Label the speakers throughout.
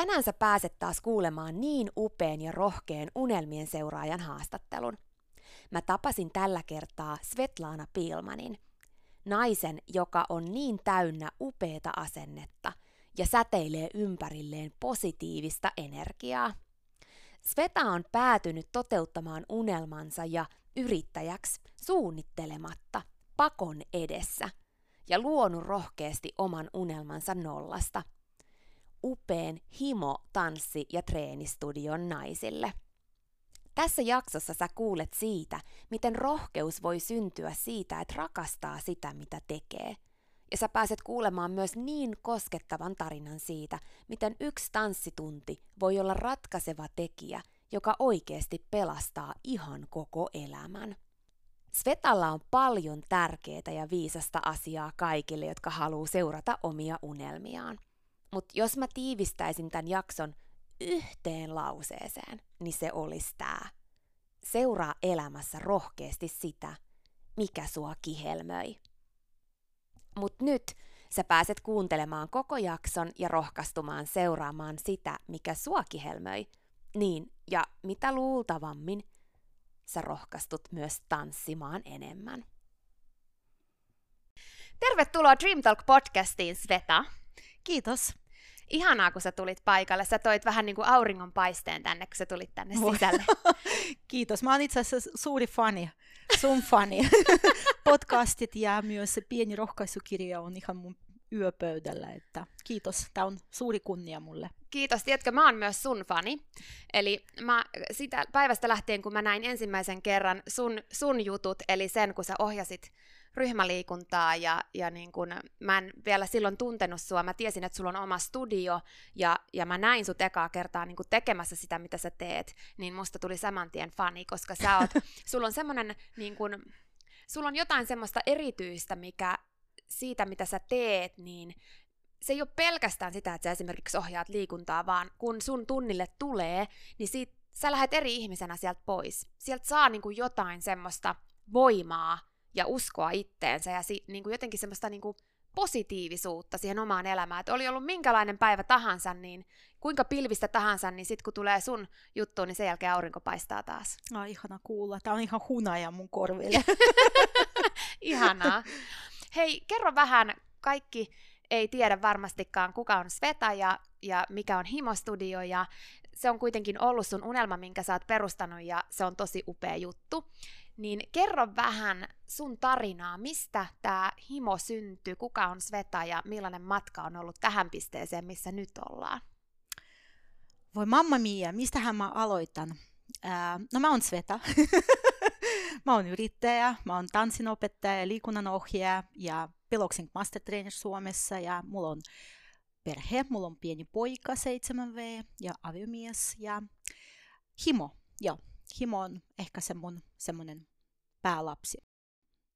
Speaker 1: Tänään sä pääset taas kuulemaan niin upeen ja rohkeen unelmien seuraajan haastattelun. Mä tapasin tällä kertaa Svetlana Pilmanin, naisen, joka on niin täynnä upeata asennetta ja säteilee ympärilleen positiivista energiaa. Sveta on päätynyt toteuttamaan unelmansa ja yrittäjäksi suunnittelematta, pakon edessä, ja luonut rohkeasti oman unelmansa nollasta – upeen himo-, tanssi- ja treenistudion naisille. Tässä jaksossa sä kuulet siitä, miten rohkeus voi syntyä siitä, että rakastaa sitä, mitä tekee. Ja sä pääset kuulemaan myös niin koskettavan tarinan siitä, miten yksi tanssitunti voi olla ratkaiseva tekijä, joka oikeasti pelastaa ihan koko elämän. Svetalla on paljon tärkeää ja viisasta asiaa kaikille, jotka haluaa seurata omia unelmiaan. Mutta jos mä tiivistäisin tämän jakson yhteen lauseeseen, niin se olisi tämä. Seuraa elämässä rohkeasti sitä, mikä sua kihelmöi. Mut nyt sä pääset kuuntelemaan koko jakson ja rohkaistumaan seuraamaan sitä, mikä sua kihelmöi. Niin, ja mitä luultavammin, sä rohkaistut myös tanssimaan enemmän. Tervetuloa Dream Talk podcastiin, Sveta.
Speaker 2: Kiitos.
Speaker 1: Ihanaa, kun sä tulit paikalle. Sä toit vähän niin kuin auringon paisteen tänne, kun sä tulit tänne sisälle.
Speaker 2: Kiitos. Mä oon itse asiassa suuri fani, sun fani. Podcastit ja myös se pieni rohkaisukirja on ihan mun yöpöydällä, että kiitos. Tämä on suuri kunnia mulle.
Speaker 1: Kiitos. Tiedätkö, mä oon myös sun fani. Eli mä sitä päivästä lähtien, kun mä näin ensimmäisen kerran sun, sun jutut, eli sen, kun sä ohjasit ryhmäliikuntaa ja, ja niin kun, mä en vielä silloin tuntenut sua, mä tiesin, että sulla on oma studio ja, ja mä näin sut ekaa kertaa niin tekemässä sitä, mitä sä teet, niin musta tuli saman tien fani, koska sä oot, sulla on semmoinen, niin kun, sulla on jotain semmoista erityistä, mikä siitä, mitä sä teet, niin se ei ole pelkästään sitä, että sä esimerkiksi ohjaat liikuntaa, vaan kun sun tunnille tulee, niin siitä, sä lähdet eri ihmisenä sieltä pois. Sieltä saa niin kuin jotain semmoista voimaa ja uskoa itteensä ja si, niin kuin jotenkin semmoista niin kuin positiivisuutta siihen omaan elämään. Että oli ollut minkälainen päivä tahansa, niin kuinka pilvistä tahansa, niin sitten kun tulee sun juttu, niin sen jälkeen aurinko paistaa taas.
Speaker 2: No, ihana kuulla. Tämä on ihan hunaja mun korville.
Speaker 1: Ihanaa. Hei, kerro vähän, kaikki ei tiedä varmastikaan, kuka on Sveta ja, ja mikä on Himo-studio, ja se on kuitenkin ollut sun unelma, minkä sä oot perustanut, ja se on tosi upea juttu. Niin kerro vähän sun tarinaa, mistä tämä himo syntyi, kuka on Sveta ja millainen matka on ollut tähän pisteeseen, missä nyt ollaan?
Speaker 2: Voi mamma mia, mistähän mä aloitan? Ää, no mä oon Sveta. mä oon yrittäjä, mä oon tanssinopettaja ja liikunnanohjaaja ja Peloksen Master Trainer Suomessa ja mulla on perhe, mulla on pieni poika 7V ja aviomies ja himo, joo. Himo on ehkä se mun semmoinen päälapsi.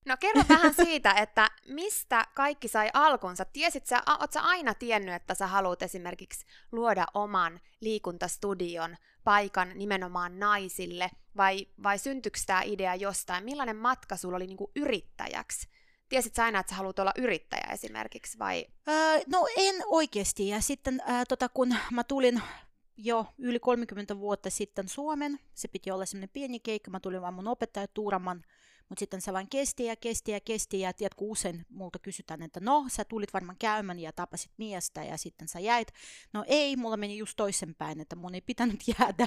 Speaker 1: No kerro vähän siitä, että mistä kaikki sai alkunsa. Tiesit sä, oot sä aina tiennyt, että sä haluat esimerkiksi luoda oman liikuntastudion paikan nimenomaan naisille, vai, vai syntyykö tämä idea jostain? Millainen matka sulla oli niinku yrittäjäksi? Tiesit sä aina, että sä haluat olla yrittäjä esimerkiksi, vai?
Speaker 2: Öö, no en oikeasti, ja sitten äh, tota, kun mä tulin jo yli 30 vuotta sitten Suomen. Se piti olla semmoinen pieni keikka. Mä tulin vaan mun opettaja Tuuraman, mutta sitten se vain kesti ja kesti ja kesti. Ja tiedät, kun usein multa kysytään, että no, sä tulit varmaan käymään ja tapasit miestä ja sitten sä jäit. No ei, mulla meni just toisenpäin, että mun ei pitänyt jäädä.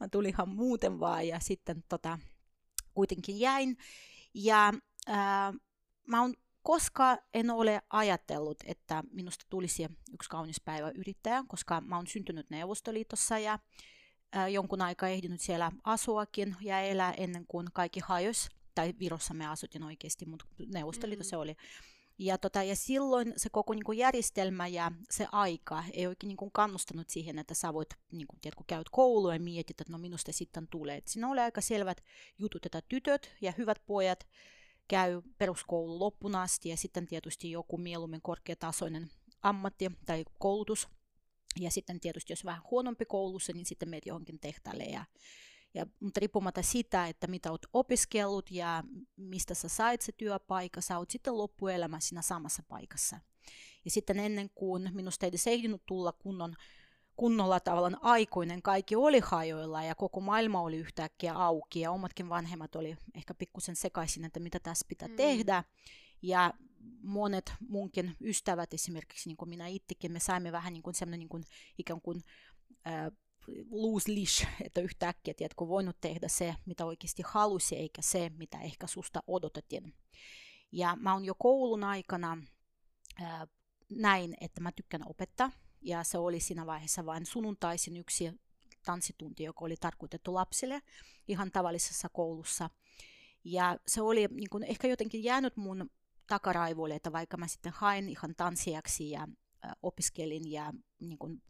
Speaker 2: mä tulin ihan muuten vaan ja sitten tota, kuitenkin jäin. Ja ää, mä oon koska en ole ajatellut, että minusta tulisi yksi kaunis päivä yrittäjä, koska mä oon syntynyt Neuvostoliitossa ja jonkun aikaa ehdinyt siellä asuakin ja elää ennen kuin kaikki hajosi. Tai Virossa me asutin oikeasti, mutta Neuvostoliitossa mm-hmm. se oli. Ja, tota, ja silloin se koko niin kuin järjestelmä ja se aika ei oikein niin kuin kannustanut siihen, että sä voit, niin kuin, tiedät, kun käyt koulua ja mietit, että no minusta sitten tulee. Et siinä oli aika selvät jutut, että tytöt ja hyvät pojat käy peruskoulu loppuun asti ja sitten tietysti joku mieluummin korkeatasoinen ammatti tai koulutus. Ja sitten tietysti jos vähän huonompi koulussa, niin sitten meet johonkin tehtaalle ja ja, mutta riippumatta sitä, että mitä olet opiskellut ja mistä sä sait se työpaikka, sä oot sitten loppuelämä siinä samassa paikassa. Ja sitten ennen kuin minusta ei edes ehdinyt tulla kunnon, kunnolla tavallaan aikuinen, kaikki oli hajoilla ja koko maailma oli yhtäkkiä auki ja omatkin vanhemmat oli ehkä pikkusen sekaisin, että mitä tässä pitää mm. tehdä. Ja monet munkin ystävät esimerkiksi, niin kuin minä itsekin, me saimme vähän niin kuin semmoinen niin kuin, ikään kuin äh, loose leash, että yhtäkkiä, tiedätkö, voinut tehdä se, mitä oikeasti halusi, eikä se, mitä ehkä susta odotettiin. Ja mä oon jo koulun aikana ää, näin, että mä tykkään opettaa, ja se oli siinä vaiheessa vain sunnuntaisin yksi tanssitunti, joka oli tarkoitettu lapsille ihan tavallisessa koulussa. Ja se oli niin kun, ehkä jotenkin jäänyt mun takaraivoille, että vaikka mä sitten hain ihan tanssijaksi ja opiskelin ja niin kun,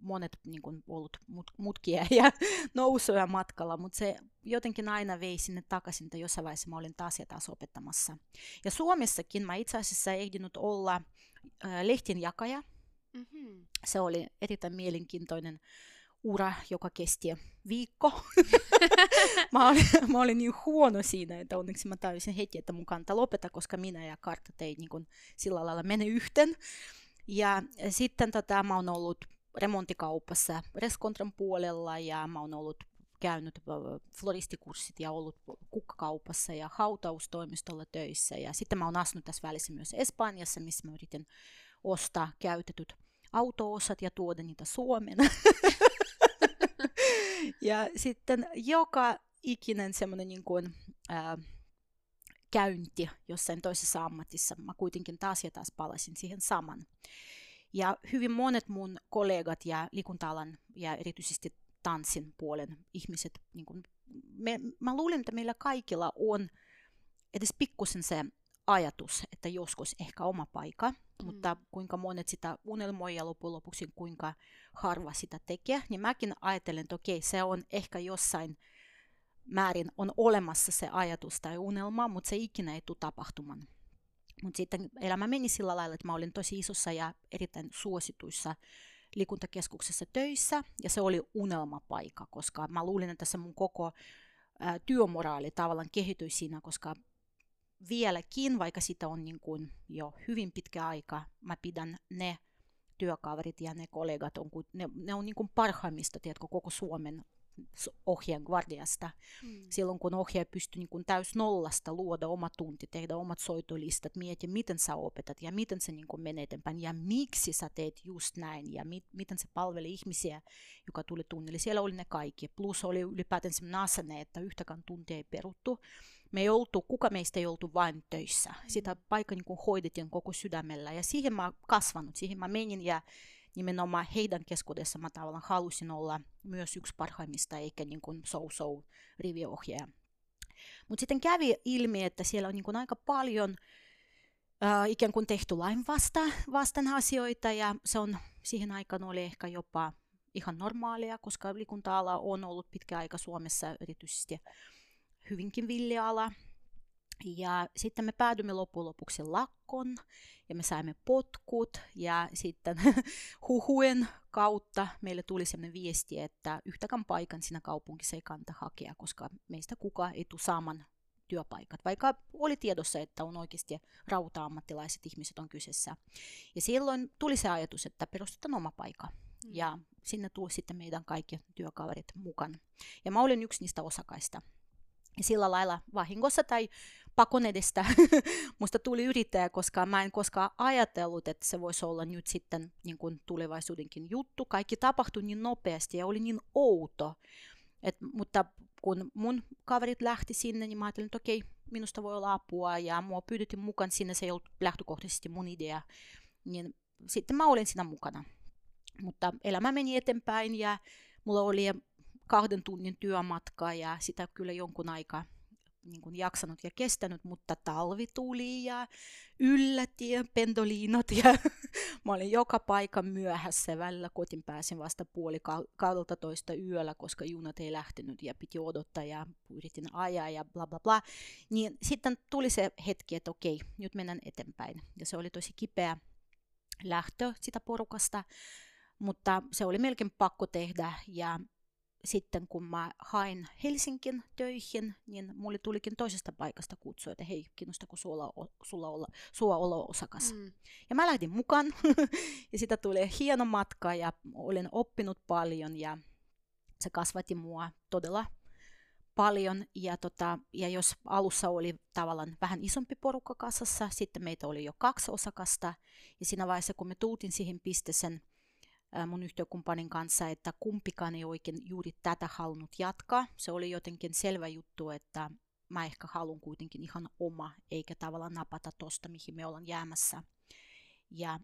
Speaker 2: monet niin kuin, ollut mut, mutkia ja nousuja matkalla, mutta se jotenkin aina vei sinne takaisin, että jossain vaiheessa mä olin taas ja taas opettamassa. Ja Suomessakin mä itse asiassa ehdinnyt olla äh, lehtinjakaja. Mm-hmm. Se oli erittäin mielenkiintoinen ura, joka kesti viikko. mä, olin, mä olin niin huono siinä, että onneksi mä täysin heti, että mun kantaa lopeta, koska minä ja Kartta ei niin kuin, sillä lailla mene yhteen. Ja sitten tota, mä oon ollut remontikaupassa Reskontran puolella ja mä oon ollut käynyt floristikurssit ja ollut kukkakaupassa ja hautaustoimistolla töissä. Ja sitten mä oon asunut tässä välissä myös Espanjassa, missä mä yritin ostaa käytetyt auto-osat ja tuoda niitä Suomeen. ja sitten joka ikinen semmoinen niin kuin, ää, käynti jossain toisessa ammatissa, mä kuitenkin taas ja taas palasin siihen saman. Ja hyvin monet mun kollegat ja liikunta-alan ja erityisesti tanssin puolen ihmiset, niin kun me, mä luulen, että meillä kaikilla on edes pikkusen se ajatus, että joskus ehkä oma paikka, mm. mutta kuinka monet sitä unelmoi ja loppujen lopuksi kuinka harva sitä tekee, niin mäkin ajattelen, että okei, se on ehkä jossain määrin on olemassa se ajatus tai unelma, mutta se ikinä ei tule tapahtumaan. Mutta sitten elämä meni sillä lailla, että mä olin tosi isossa ja erittäin suosituissa liikuntakeskuksessa töissä, ja se oli unelmapaikka, koska mä luulin, että se mun koko työmoraali tavallaan kehittyi siinä, koska vieläkin, vaikka sitä on niin kuin jo hyvin pitkä aika, mä pidän ne työkaverit ja ne kollegat, on, ne, ne on niin kuin parhaimmista, tiedätkö, koko Suomen ohjeen guardiasta. Mm. Silloin kun ohjaaja pystyy niin kuin täys nollasta luoda oma tunti, tehdä omat soitolistat, miettiä miten sä opetat ja miten se niin kuin menee eteenpäin ja miksi sä teet just näin ja mi- miten se palvelee ihmisiä, joka tuli tunnille. Siellä oli ne kaikki. Plus oli ylipäätään sellainen asenne, että yhtäkään tuntia ei peruttu. Me ei oltu, kuka meistä ei oltu vain töissä. Sitä paikka niin hoidettiin koko sydämellä ja siihen mä kasvanut, siihen mä menin ja nimenomaan heidän keskuudessa mä tavallaan halusin olla myös yksi parhaimmista, eikä niin kuin so-so riviohjaaja. Mutta sitten kävi ilmi, että siellä on niin kuin aika paljon äh, ikään kuin tehty lain vasta, vastaan asioita, ja se on siihen aikaan oli ehkä jopa ihan normaalia, koska liikunta-ala on ollut pitkä aika Suomessa erityisesti hyvinkin villiala. Ja sitten me päädymme loppujen lopuksi lakkoon ja me saimme potkut ja sitten huhuen kautta meille tuli sellainen viesti, että yhtäkään paikan siinä kaupungissa ei kanta hakea, koska meistä kuka ei tule saamaan työpaikat, vaikka oli tiedossa, että on oikeasti rauta-ammattilaiset ihmiset on kyseessä. Ja silloin tuli se ajatus, että perustetaan oma paikka. Mm. Ja sinne tuli sitten meidän kaikki työkaverit mukaan. Ja mä olin yksi niistä osakaista. Sillä lailla vahingossa tai pakon edestä musta tuli yrittäjä, koska mä en koskaan ajatellut, että se voisi olla nyt sitten niin kuin tulevaisuudenkin juttu. Kaikki tapahtui niin nopeasti ja oli niin outo. Et, mutta kun mun kaverit lähti sinne, niin mä ajattelin, että okei, minusta voi olla apua ja mua pyydettiin mukaan sinne, se ei ollut lähtökohtaisesti mun idea. Niin sitten mä olin siinä mukana. Mutta elämä meni eteenpäin ja mulla oli kahden tunnin työmatka ja sitä kyllä jonkun aikaa niin kuin jaksanut ja kestänyt, mutta talvi tuli ja yllätti ja pendoliinot ja mä olin joka paikan myöhässä. Välillä kotiin pääsin vasta puoli 12 yöllä, koska junat ei lähtenyt ja piti odottaa ja yritin ajaa ja bla bla bla. Niin sitten tuli se hetki, että okei, nyt mennään eteenpäin. Ja se oli tosi kipeä lähtö sitä porukasta, mutta se oli melkein pakko tehdä ja sitten kun mä hain Helsinkin töihin, niin mulle tulikin toisesta paikasta kutsu, että hei, kiinnostako sulla, sulla olla, sua olla osakas. Mm. Ja mä lähdin mukaan, ja sitä tuli hieno matka, ja olen oppinut paljon, ja se kasvatti mua todella paljon. Ja, tota, ja jos alussa oli tavallaan vähän isompi porukka kasassa, sitten meitä oli jo kaksi osakasta, ja siinä vaiheessa, kun me tultiin siihen pisteeseen, mun yhtiökumppanin kanssa, että kumpikaan ei oikein juuri tätä halunnut jatkaa. Se oli jotenkin selvä juttu, että mä ehkä haluan kuitenkin ihan oma, eikä tavallaan napata tosta, mihin me ollaan jäämässä. Ja,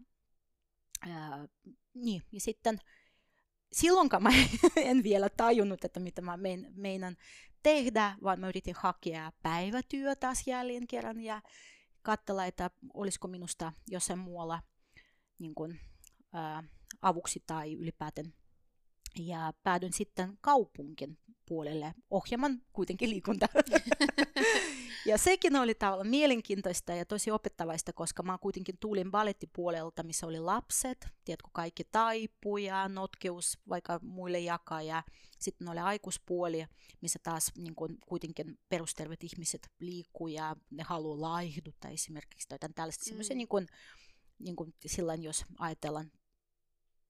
Speaker 2: ää, niin, ja sitten silloinkaan mä en vielä tajunnut, että mitä mä mein, meinan tehdä, vaan mä yritin hakea päivätyö taas jälleen kerran ja katsella, että olisiko minusta jossain muualla niin kuin, ää, avuksi tai ylipäätään. Ja päädyin sitten kaupunkin puolelle ohjelman kuitenkin liikunta. ja sekin oli tavallaan mielenkiintoista ja tosi opettavaista, koska mä kuitenkin tulin balettipuolelta, missä oli lapset, tiedätkö, kaikki taipu ja notkeus vaikka muille jakaa ja sitten oli aikuispuoli, missä taas niin kuin, kuitenkin perustervet ihmiset liikkuu ja ne haluaa laihduttaa esimerkiksi tai tällaista mm. semmoisia niin kuin, niin kuin silloin, jos ajatellaan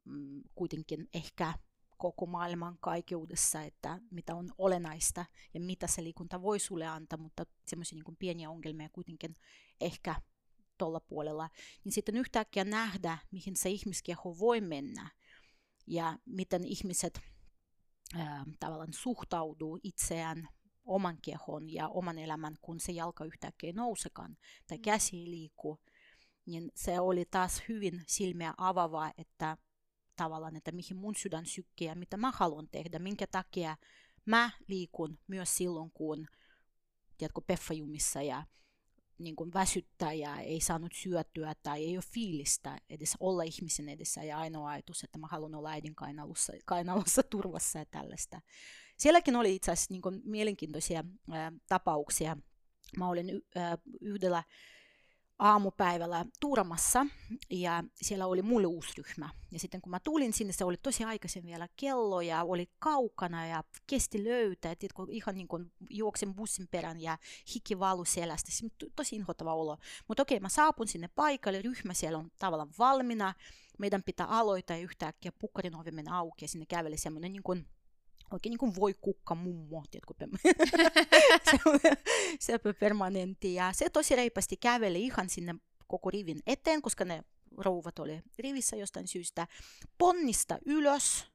Speaker 2: mm, kuitenkin ehkä koko maailman kaikeudessa, että mitä on olennaista ja mitä se liikunta voi sulle antaa, mutta semmoisia niin pieniä ongelmia kuitenkin ehkä tuolla puolella, niin sitten yhtäkkiä nähdä, mihin se ihmiskeho voi mennä ja miten ihmiset ää, tavallaan suhtautuu itseään oman kehon ja oman elämän, kun se jalka yhtäkkiä nousekaan tai mm. käsi liikkuu, niin se oli taas hyvin silmiä avavaa, että tavallaan, että mihin mun sydän sykkii ja mitä mä haluan tehdä, minkä takia mä liikun myös silloin, kun tiedätkö, peffajumissa ja niin kuin väsyttää ja ei saanut syötyä tai ei ole fiilistä edes olla ihmisen edessä ja ainoa ajatus, että mä haluan olla äidin kainalossa, kainalossa turvassa ja tällaista. Sielläkin oli itse asiassa niin kuin mielenkiintoisia ää, tapauksia. Mä olin y- ää, yhdellä aamupäivällä Tuuramassa ja siellä oli mulle uusi ryhmä. Ja sitten kun mä tulin sinne, se oli tosi aikaisin vielä kello ja oli kaukana ja kesti löytää. Et kun ihan niin kuin juoksen bussin perään ja hiki valu selästä. Se tosi inhottava olo. Mutta okei, mä saapun sinne paikalle, ryhmä siellä on tavallaan valmiina. Meidän pitää aloittaa ja yhtäkkiä pukkarin ovi meni auki ja sinne käveli semmoinen niin kuin oikein niin kuin voi kukka mummo, tiedätkö, se, se permanentti. Ja se tosi reipasti käveli ihan sinne koko rivin eteen, koska ne rouvat oli rivissä jostain syystä. Ponnista ylös.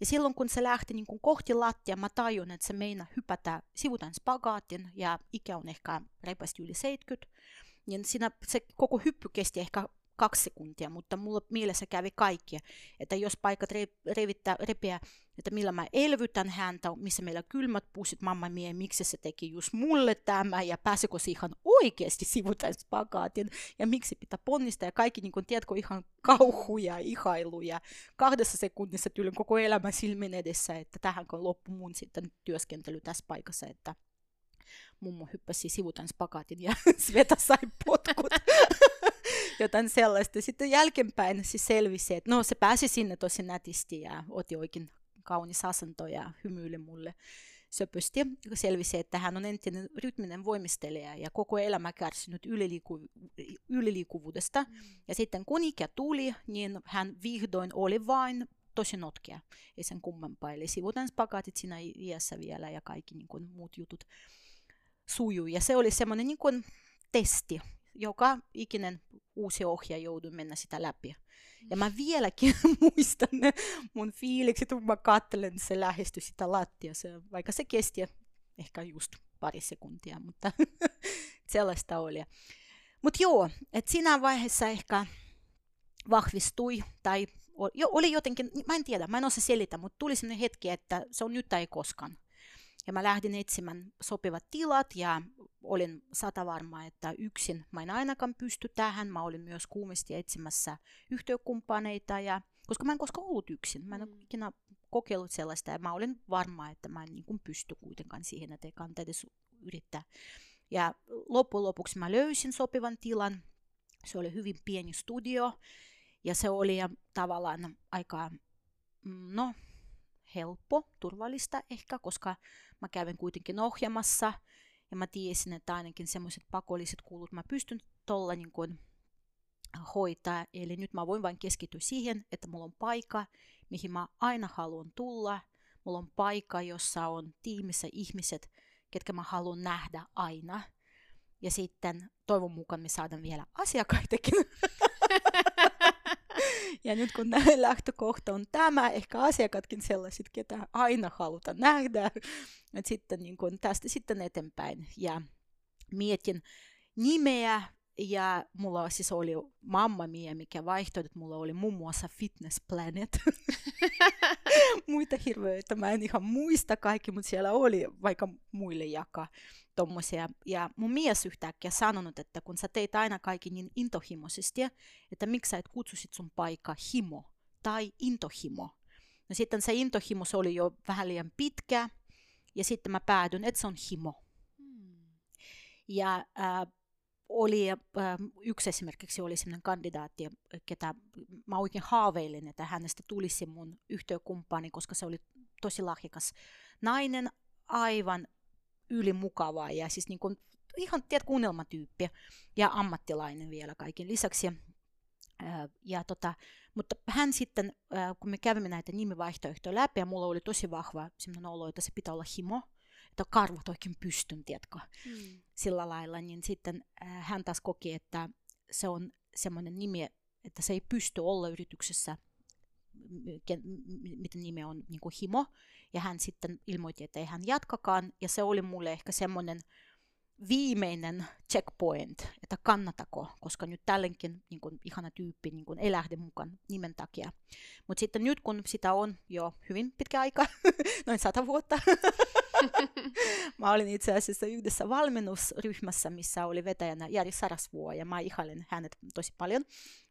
Speaker 2: Ja silloin kun se lähti niin kuin kohti lattia, mä tajun, että se meina hypätä sivutan spagaatin ja ikä on ehkä reipasti yli 70. Niin siinä se koko hyppy kesti ehkä kaksi sekuntia, mutta mulla mielessä kävi kaikki, että jos paikat revittää, repeää, että millä mä elvytän häntä, missä meillä kylmät pussit, mamma mie, miksi se teki just mulle tämä, ja pääsekö se ihan oikeasti sivutaan spagaatin, ja miksi pitää ponnistaa, ja kaikki, niin kun, tiedätkö, ihan kauhuja, ihailuja, kahdessa sekunnissa tyylin koko elämä silmin edessä, että tähän kun loppu mun sitten työskentely tässä paikassa, että mummo hyppäsi sivutan spagaatin ja Sveta sai potkut. jotain sellaista. Sitten jälkeenpäin se selvisi, että no se pääsi sinne tosi nätisti ja otti oikein kaunis asento ja hymyili mulle söpösti. Selvisi, että hän on entinen rytminen voimistelija ja koko elämä kärsinyt yliliiku, yliliikuvuudesta. Mm. Ja sitten kun ikä tuli, niin hän vihdoin oli vain tosi notkea. Ei sen kummempaa. Eli sivutan spagaatit siinä iässä vielä ja kaikki niin kuin, muut jutut sujuu. Ja se oli semmoinen niin testi, joka ikinen uusi ohjaaja joudui mennä sitä läpi. Ja mä vieläkin muistan ne mun fiilikset, kun mä katselen, se lähestyi sitä lattiassa, vaikka se kesti ehkä just pari sekuntia, mutta sellaista oli. Mutta joo, että siinä vaiheessa ehkä vahvistui tai oli jotenkin, mä en tiedä, mä en osaa selitä, mutta tuli sellainen hetki, että se on nyt tai koskaan. Ja mä lähdin etsimään sopivat tilat ja olin sata varma, että yksin mä en ainakaan pysty tähän. Mä olin myös kuumisti etsimässä yhteykumppaneita, ja, koska mä en koskaan ollut yksin. Mä en mm. ole ikinä kokeillut sellaista ja mä olin varma, että mä en niin kuin pysty kuitenkaan siihen, että ei kannata edes yrittää. Ja loppujen lopuksi mä löysin sopivan tilan. Se oli hyvin pieni studio ja se oli tavallaan aika, mm, no, helppo, turvallista ehkä, koska mä kävin kuitenkin ohjamassa ja mä tiesin, että ainakin semmoiset pakolliset kulut mä pystyn tuolla niin hoitaa. Eli nyt mä voin vain keskittyä siihen, että mulla on paikka, mihin mä aina haluan tulla. Mulla on paikka, jossa on tiimissä ihmiset, ketkä mä haluan nähdä aina. Ja sitten toivon mukaan me saadaan vielä asiakkaitakin. ja nyt kun lähtökohta on tämä, ehkä asiakatkin sellaiset, ketä aina halutaan nähdä, että sitten niin kun tästä sitten eteenpäin. Ja mietin nimeä, ja mulla siis oli Mamma Mia, mikä vaihtoi, että mulla oli muun muassa Fitness Planet. Muita hirveitä mä en ihan muista kaikki, mutta siellä oli vaikka muille jakaa tommosia. Ja mun mies yhtäkkiä sanonut, että kun sä teit aina kaikki niin intohimoisesti, että miksi sä et kutsusit sun paikka himo tai intohimo. No sitten se intohimo se oli jo vähän liian pitkä, ja sitten mä päädyn, että se on himo. Hmm. Ja äh, oli, äh, yksi esimerkiksi oli sellainen kandidaatti, ketä mä oikein haaveilin, että hänestä tulisi mun yhteykumppani, koska se oli tosi lahjakas nainen, aivan ylimukavaa ja siis niin kuin, ihan tiedät, kuunnelmatyyppi ja ammattilainen vielä kaiken lisäksi. Äh, ja tota, mutta hän sitten, kun me kävimme näitä nimivaihtoehtoja läpi, ja mulla oli tosi vahva sellainen olo, että se pitää olla himo, että karvat oikein pystyn, tiedätkö, mm. sillä lailla, niin sitten hän taas koki, että se on semmoinen nimi, että se ei pysty olla yrityksessä, miten nimi on niin kuin himo, ja hän sitten ilmoitti, että ei hän jatkakaan, ja se oli mulle ehkä semmoinen viimeinen checkpoint, että kannatako, koska nyt tällenkin niin kuin, ihana tyyppi niin kuin, ei lähde mukaan nimen takia. Mutta sitten nyt kun sitä on jo hyvin pitkä aika, noin sata vuotta, mä olin itse asiassa yhdessä valmennusryhmässä, missä oli vetäjänä Jari Sarasvuo, ja mä ihailen hänet tosi paljon,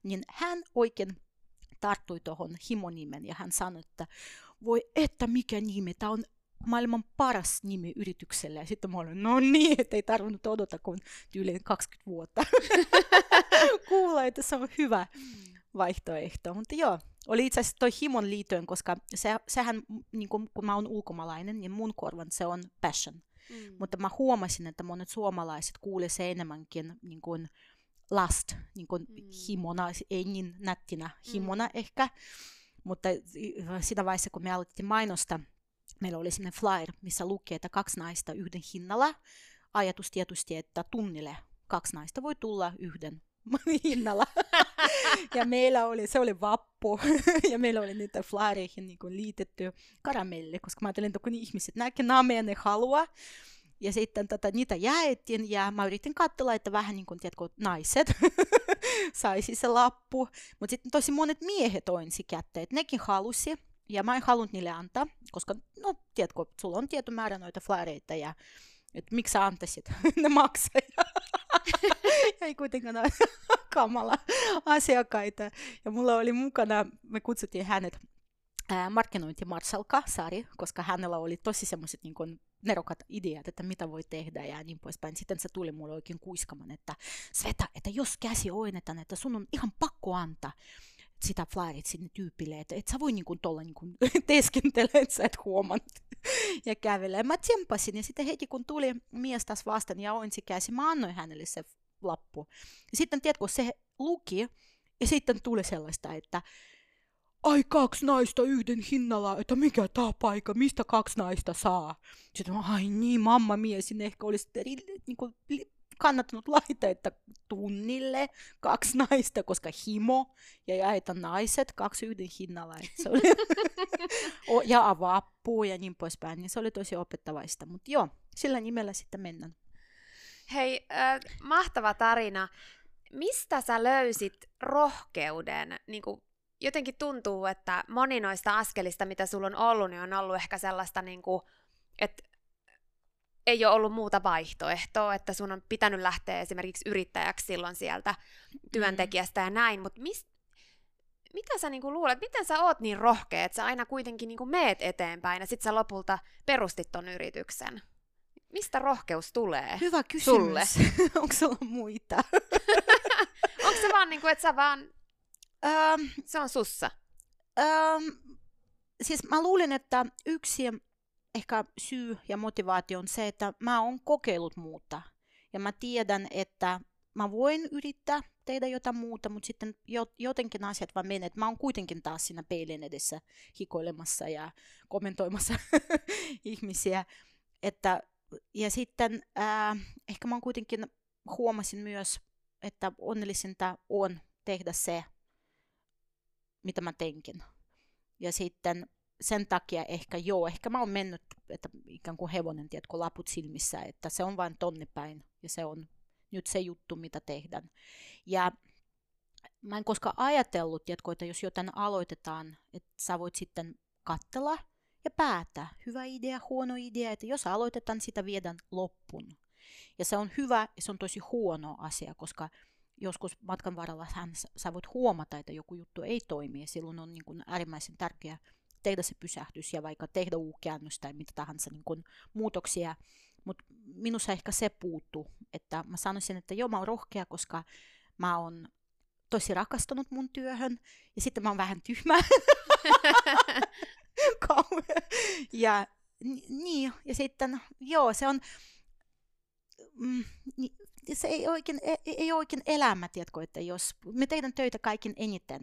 Speaker 2: niin hän oikein tarttui tuohon himonimen, ja hän sanoi, että voi että mikä nimi, tämä on maailman paras nimi yritykselle. Ja sitten mä olin, no niin, että ei tarvinnut odota kuin tyyliin 20 vuotta. Kuulla, että se on hyvä vaihtoehto. Mutta joo, oli itse asiassa toi himon liittyen, koska se, sehän, niin kun, kun mä oon ulkomalainen, niin mun korvan se on passion. Mm. Mutta mä huomasin, että monet suomalaiset kuulee se enemmänkin niin kuin last, niin kuin mm. himona, ei niin nättinä himona mm. ehkä. Mutta sitä vaiheessa, kun me aloitettiin mainosta, meillä oli sinne flyer, missä lukee, että kaksi naista yhden hinnalla. Ajatus tietysti, että tunnille kaksi naista voi tulla yhden hinnalla. ja meillä oli, se oli vappu, ja meillä oli niitä flyereihin niin liitetty karamelli, koska mä ajattelin, että kun ihmiset näkee namea, ne haluaa. Ja sitten tota, niitä jaettiin ja mä yritin katsella, että vähän niin kuin, tiedätkö, naiset saisi se lappu. Mutta sitten tosi monet miehet oinsi kättä, että nekin halusi. Ja mä en halunnut niille antaa, koska, no, tiedätkö, sulla on tietty määrä noita flareita ja että miksi sä antaisit, ne maksaa. Ei kuitenkaan ole kamala asiakkaita. Ja mulla oli mukana, me kutsuttiin hänet markkinointimarsalka Sari, koska hänellä oli tosi semmoiset niin nerokat ideat, että mitä voi tehdä ja niin poispäin. Sitten se tuli mulle oikein kuiskaman, että Sveta, että jos käsi oinetaan, että sun on ihan pakko antaa sitä flyerit sinne tyypille, että et sä voi niinku tuolla niinku teeskentellä, että sä et huomannut ja kävellä. Mä tsempasin ja sitten heti kun tuli mies taas vastaan ja oinsi käsi, mä annoin hänelle se lappu. Ja sitten tiedätkö, se luki ja sitten tuli sellaista, että ai kaksi naista yhden hinnalla, että mikä tämä paikka, mistä kaksi naista saa. Sitten ai niin, mamma mies, sinne ehkä olisi niin kuin, kannattanut laittaa, että tunnille kaksi naista, koska himo ja jaeta naiset kaksi yhden hinnalla. Se oli ja avapuu ja niin poispäin, niin se oli tosi opettavaista. Mutta joo, sillä nimellä sitten mennään.
Speaker 1: Hei, äh, mahtava tarina. Mistä sä löysit rohkeuden niin kuin jotenkin tuntuu, että moni noista askelista, mitä sulla on ollut, niin on ollut ehkä sellaista, niin kuin, että ei ole ollut muuta vaihtoehtoa, että sun on pitänyt lähteä esimerkiksi yrittäjäksi silloin sieltä työntekijästä ja näin, mutta mis, mitä sä niinku luulet, miten sä oot niin rohkea, että sä aina kuitenkin niinku meet eteenpäin ja sit sä lopulta perustit ton yrityksen? Mistä rohkeus tulee
Speaker 2: Hyvä kysymys.
Speaker 1: sulle?
Speaker 2: Onko sulla muita?
Speaker 1: Onko se vaan niinku, että sä vaan,
Speaker 2: ähm,
Speaker 1: se on sussa?
Speaker 2: ähm, siis mä luulen, että yksi ehkä syy ja motivaatio on se, että mä oon kokeillut muuta. Ja mä tiedän, että mä voin yrittää tehdä jotain muuta, mutta sitten jotenkin asiat vaan menee. Mä oon kuitenkin taas siinä peilin edessä hikoilemassa ja kommentoimassa ihmisiä. Että, ja sitten äh, ehkä mä kuitenkin huomasin myös, että onnellisinta on tehdä se, mitä mä tenkin. Ja sitten sen takia ehkä joo, ehkä mä oon mennyt, että ikään kuin hevonen, tiedätkö, laput silmissä, että se on vain tonne päin ja se on nyt se juttu, mitä tehdään. Ja mä en koskaan ajatellut, tiedätkö, että jos jotain aloitetaan, että sä voit sitten kattella ja päättää, hyvä idea, huono idea, että jos aloitetaan, sitä viedään loppuun. Ja se on hyvä ja se on tosi huono asia, koska joskus matkan varrella hän, sä voit huomata, että joku juttu ei toimi ja silloin on niin kuin äärimmäisen tärkeää tehdä se pysähdys ja vaikka tehdä uukäännös tai mitä tahansa niin kuin muutoksia. Mutta minussa ehkä se puuttuu, että mä sanoisin, että joo, mä oon rohkea, koska mä oon tosi rakastunut mun työhön ja sitten mä oon vähän tyhmä. ja niin, ja sitten joo, se on, mm, se ei oikein, ei, ei oikein elämä, tiedätkö, että jos me teidän töitä kaikin eniten,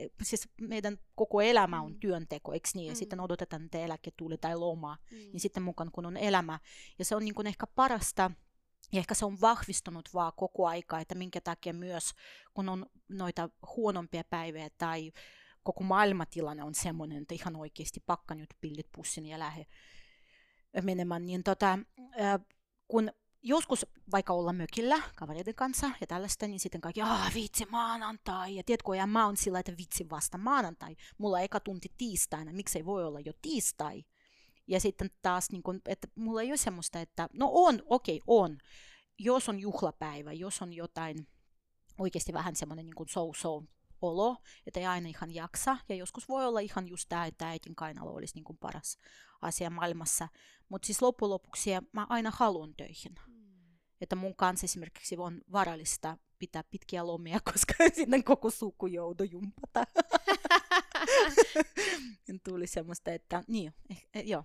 Speaker 2: Eh, siis meidän koko elämä on mm. työnteko, eikö niin? Ja mm. sitten odotetaan, että eläke tulee tai loma, mm. niin sitten mukaan kun on elämä. Ja se on niin kuin ehkä parasta, ja ehkä se on vahvistunut vaan koko aika, että minkä takia myös, kun on noita huonompia päiviä tai koko maailmatilanne on semmoinen, että ihan oikeasti pakka nyt pillit pussin ja lähde menemään, niin tota, kun joskus vaikka olla mökillä kavereiden kanssa ja tällaista, niin sitten kaikki, ah vitsi maanantai, ja tiedätkö, ja mä oon sillä, että vitsi vasta maanantai, mulla eka tunti tiistaina, miksei voi olla jo tiistai. Ja sitten taas, niin kun, että mulla ei ole semmoista, että no on, okei, okay, on. Jos on juhlapäivä, jos on jotain oikeasti vähän semmoinen niin so-so olo, että ei aina ihan jaksa. Ja joskus voi olla ihan just tämä, että äitin kainalo olisi niin kuin paras asia maailmassa. Mutta siis loppujen lopuksi mä aina haluan töihin. Mm. Että mun kanssa esimerkiksi on varallista pitää pitkiä lomia, koska sitten koko suku joutui jumpata. Tuli semmoista, että niin, eh, eh, joo.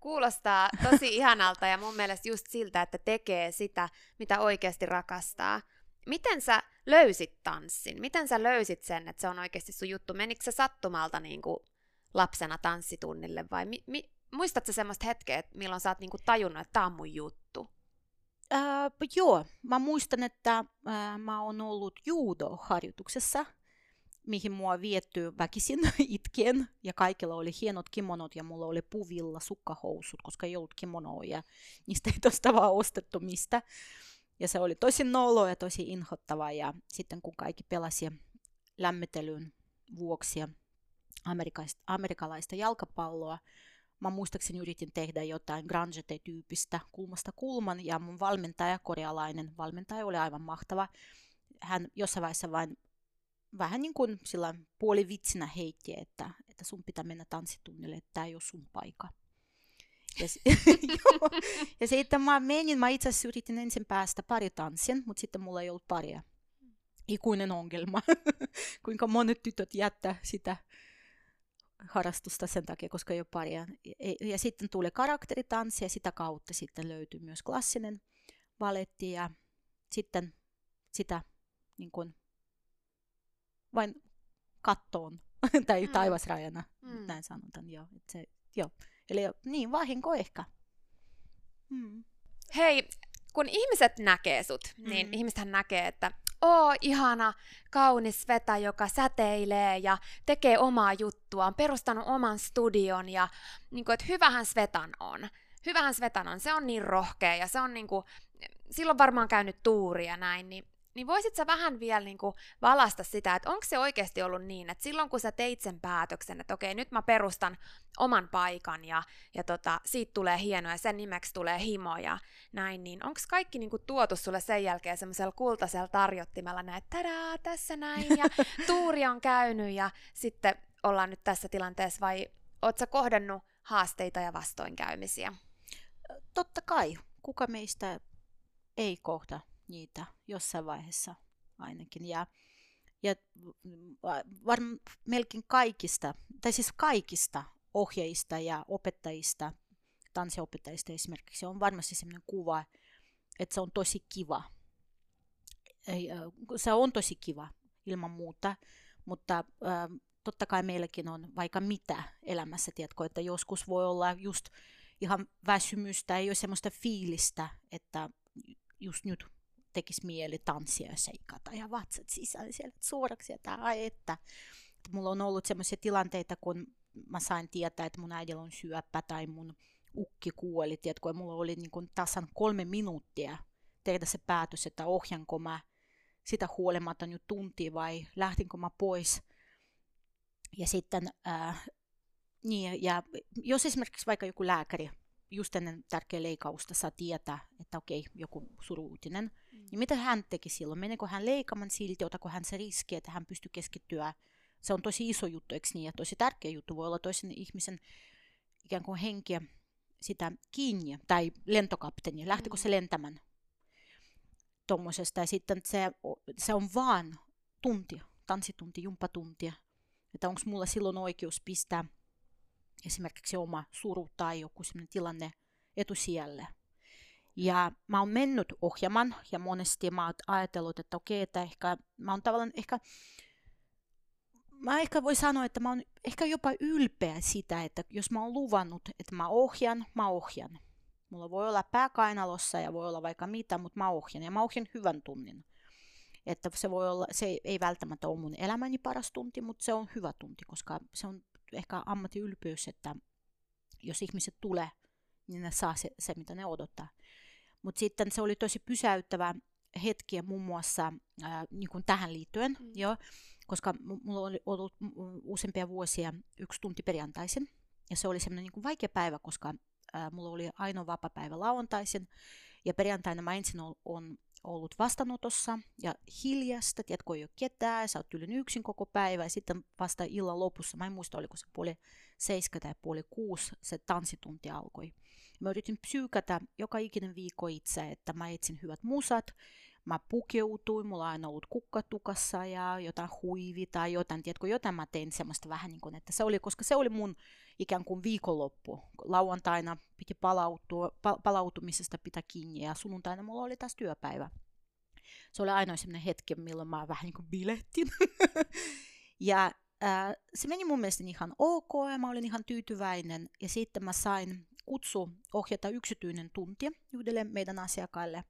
Speaker 1: Kuulostaa tosi ihanalta ja mun mielestä just siltä, että tekee sitä, mitä oikeasti rakastaa. Miten sä löysit tanssin? Miten sä löysit sen, että se on oikeasti sun juttu? Menikö sä sattumalta niin kuin lapsena tanssitunnille vai mi- mi- muistatko semmoista hetkeä, milloin sä oot niin kuin tajunnut, että tämä on mun juttu?
Speaker 2: Äh, joo, mä muistan, että äh, mä oon ollut judo-harjoituksessa, mihin mua vietty väkisin itkien, ja kaikilla oli hienot kimonot, ja mulla oli puvilla sukkahousut, koska ei ollut kimonoa, ja niistä ei tosta vaan ostettu mistä. Ja se oli tosi nolo ja tosi inhottava, ja sitten kun kaikki pelasi lämmittelyn vuoksi amerikkalaista jalkapalloa, mä muistaakseni yritin tehdä jotain grangete-tyyppistä kulmasta kulman, ja mun valmentaja, korealainen valmentaja, oli aivan mahtava. Hän jossain vaiheessa vain vähän niin kuin sillä puolivitsinä heitti, että, että sun pitää mennä tanssitunnille, että tämä ei ole sun paikka. Ja, ja sitten mä menin, mä itse asiassa yritin ensin päästä pari tanssin, mutta sitten mulla ei ollut paria. Ikuinen ongelma, kuinka monet tytöt jättää sitä harrastusta sen takia, koska ei ole paria. Ja, ja sitten tuli karakteritanssi ja sitä kautta sitten löytyi myös klassinen valetti ja sitten sitä niin kuin, vain kattoon tai mm. taivasrajana, mm. näin sanotaan. Joo, että se, joo. Eli niin, vahinko ehkä.
Speaker 1: Mm. Hei, kun ihmiset näkee sut, niin mm. ihmisethän näkee, että oo ihana, kaunis vetä, joka säteilee ja tekee omaa juttua, on perustanut oman studion ja niin kuin, että hyvähän Svetan on. Hyvähän Svetan on, se on niin rohkea ja se on niin kuin, silloin varmaan käynyt tuuria näin, niin niin voisit sä vähän vielä niin kuin valasta sitä, että onko se oikeasti ollut niin, että silloin kun sä teit sen päätöksen, että okei, nyt mä perustan oman paikan ja, ja tota, siitä tulee hieno ja sen nimeksi tulee himo ja näin, niin onko kaikki niin kuin tuotu sulle sen jälkeen semmoisella kultaisella tarjottimella näin, että tadaa, tässä näin ja tuuri on käynyt ja sitten ollaan nyt tässä tilanteessa vai oot sä kohdannut haasteita ja vastoinkäymisiä?
Speaker 2: Totta kai. Kuka meistä ei kohta niitä jossain vaiheessa ainakin. Ja, ja varmaan melkein kaikista, tai siis kaikista ohjeista ja opettajista, tanssiopettajista esimerkiksi, on varmasti sellainen kuva, että se on tosi kiva. Se on tosi kiva ilman muuta, mutta totta kai meilläkin on vaikka mitä elämässä, tiedätkö, että joskus voi olla just ihan väsymystä, ei ole semmoista fiilistä, että just nyt tekisi mieli tanssia ja seikata ja vatsat sisään siellä suoraksi ja tää, ai että. Mulla on ollut semmoisia tilanteita, kun mä sain tietää, että mun äidillä on syöpä tai mun ukki kuoli, tiedätkö, ja mulla oli niin kuin tasan kolme minuuttia tehdä se päätös, että ohjanko mä sitä huolimatta nyt tuntia vai lähtinkö mä pois. Ja sitten, äh, niin, ja jos esimerkiksi vaikka joku lääkäri just ennen tärkeä leikausta saa tietää, että okei, joku suruutinen, mm. niin mitä hän teki silloin? Meneekö hän leikaman silti, otako hän se riski, että hän pystyy keskittyä? Se on tosi iso juttu, eikö niin? Ja tosi tärkeä juttu voi olla toisen ihmisen ikään kuin henkiä sitä kiinni, tai lentokapteeni, lähtikö se mm. lentämään tuommoisesta. Ja sitten se, se on vaan tuntia, tanssitunti, jumpatuntia. Että onko mulla silloin oikeus pistää esimerkiksi oma suru tai joku sellainen tilanne etusijalle. Ja mä oon mennyt ohjaman ja monesti mä oon ajatellut, että okei, että ehkä mä oon tavallaan ehkä, mä ehkä voi sanoa, että mä oon ehkä jopa ylpeä sitä, että jos mä oon luvannut, että mä ohjan, mä ohjan. Mulla voi olla pääkainalossa ja voi olla vaikka mitä, mutta mä ohjan ja mä ohjan hyvän tunnin. Että se voi olla, se ei välttämättä ole mun elämäni paras tunti, mutta se on hyvä tunti, koska se on ehkä ammattiylpeys, että jos ihmiset tulee, niin ne saa se, se mitä ne odottaa. Mutta sitten se oli tosi pysäyttävä hetki muun muassa ää, niin kuin tähän liittyen, mm. jo, koska mulla oli ollut useampia vuosia yksi tunti perjantaisin. Ja se oli semmoinen niin vaikea päivä, koska ää, mulla oli ainoa vapaa päivä lauantaisin. Ja perjantaina mä ensin on, on ollut vastaanotossa ja hiljasta, tiedätkö, ei ole ketään, sä oot tyylin yksin koko päivä ja sitten vasta illan lopussa, mä en muista oliko se puoli seitsemän tai puoli kuusi, se tanssitunti alkoi. Mä yritin psyykätä joka ikinen viikko itse, että mä etsin hyvät musat, mä pukeutuin, mulla on aina ollut kukkatukassa ja jotain huivi tai jotain, tiedätkö, jotain mä tein semmoista vähän niin kuin, että se oli, koska se oli mun ikään kuin viikonloppu. Lauantaina piti palautua, pa- palautumisesta pitää kiinni ja sunnuntaina mulla oli taas työpäivä. Se oli ainoa semmoinen hetki, milloin mä vähän niin kuin bilehtin. ja äh, se meni mun mielestä ihan ok ja mä olin ihan tyytyväinen. Ja sitten mä sain kutsu ohjata yksityinen tunti yhdelle meidän asiakkaille,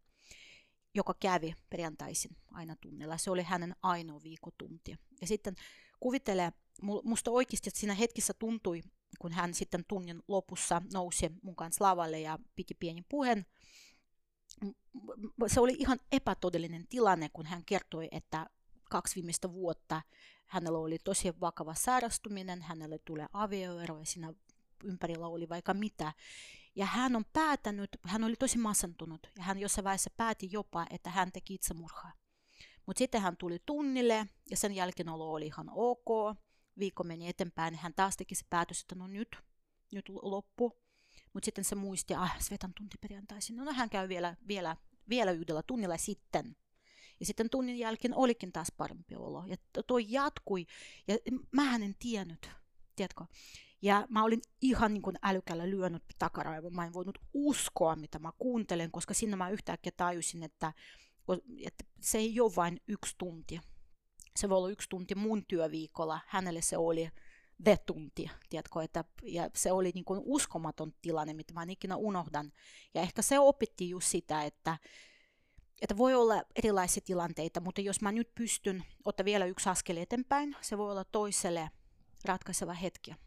Speaker 2: joka kävi perjantaisin aina tunnilla. Se oli hänen ainoa viikotunti. Ja sitten kuvittele, musta oikeasti että siinä hetkessä tuntui, kun hän sitten tunnin lopussa nousi mun kanssa lavalle ja piti pieni puheen, se oli ihan epätodellinen tilanne, kun hän kertoi, että kaksi viimeistä vuotta hänellä oli tosi vakava sairastuminen, hänelle tulee avioero ja siinä ympärillä oli vaikka mitä. Ja hän on päätänyt, hän oli tosi masentunut ja hän jossain vaiheessa päätti jopa, että hän teki itsemurhaa. Mutta sitten hän tuli tunnille ja sen jälkeen olo oli ihan ok. Viikko meni eteenpäin, hän taas teki se päätös, että no nyt, nyt loppu. Mutta sitten se muisti, ah, Svetan tunti perjantaisin. No, no hän käy vielä, vielä, vielä yhdellä tunnilla sitten. Ja sitten tunnin jälkeen olikin taas parempi olo. Ja toi jatkui. Ja mä en tiennyt, tiedätkö? Ja mä olin ihan niin kuin älykällä lyönyt takaraivoa. Mä en voinut uskoa, mitä mä kuuntelen, koska sinne mä yhtäkkiä tajusin, että, että se ei ole vain yksi tunti. Se voi olla yksi tunti mun työviikolla. Hänelle se oli the tunti, tiedätkö, että, ja se oli niin kuin uskomaton tilanne, mitä mä en ikinä unohdan. Ja ehkä se opetti just sitä, että, että voi olla erilaisia tilanteita, mutta jos mä nyt pystyn ottaa vielä yksi askel eteenpäin, se voi olla toiselle ratkaiseva hetki.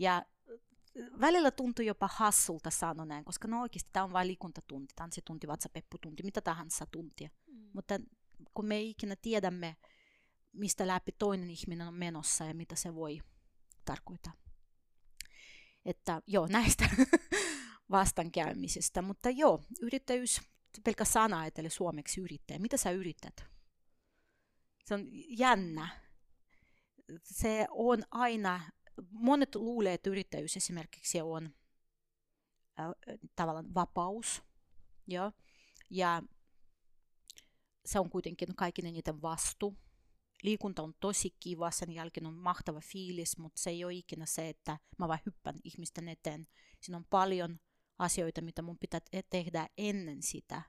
Speaker 2: Ja välillä tuntuu jopa hassulta sanoa näin, koska no oikeasti tämä on vain liikuntatunti, tanssitunti, vatsapepputunti, mitä tahansa tuntia. Mm. Mutta kun me ikinä tiedämme, mistä läpi toinen ihminen on menossa ja mitä se voi tarkoittaa. Että joo, näistä vastankäymisistä. Mutta joo, yrittäjyys, pelkä sana eli suomeksi yrittäjä. Mitä sä yrität? Se on jännä. Se on aina, monet luulee, että yrittäjyys esimerkiksi on äh, tavallaan vapaus. Joo. Ja se on kuitenkin kaiken eniten vastu. Liikunta on tosi kiva, sen jälkeen on mahtava fiilis, mutta se ei ole ikinä se, että mä vaan hyppän ihmisten eteen. Siinä on paljon asioita, mitä mun pitää tehdä ennen sitä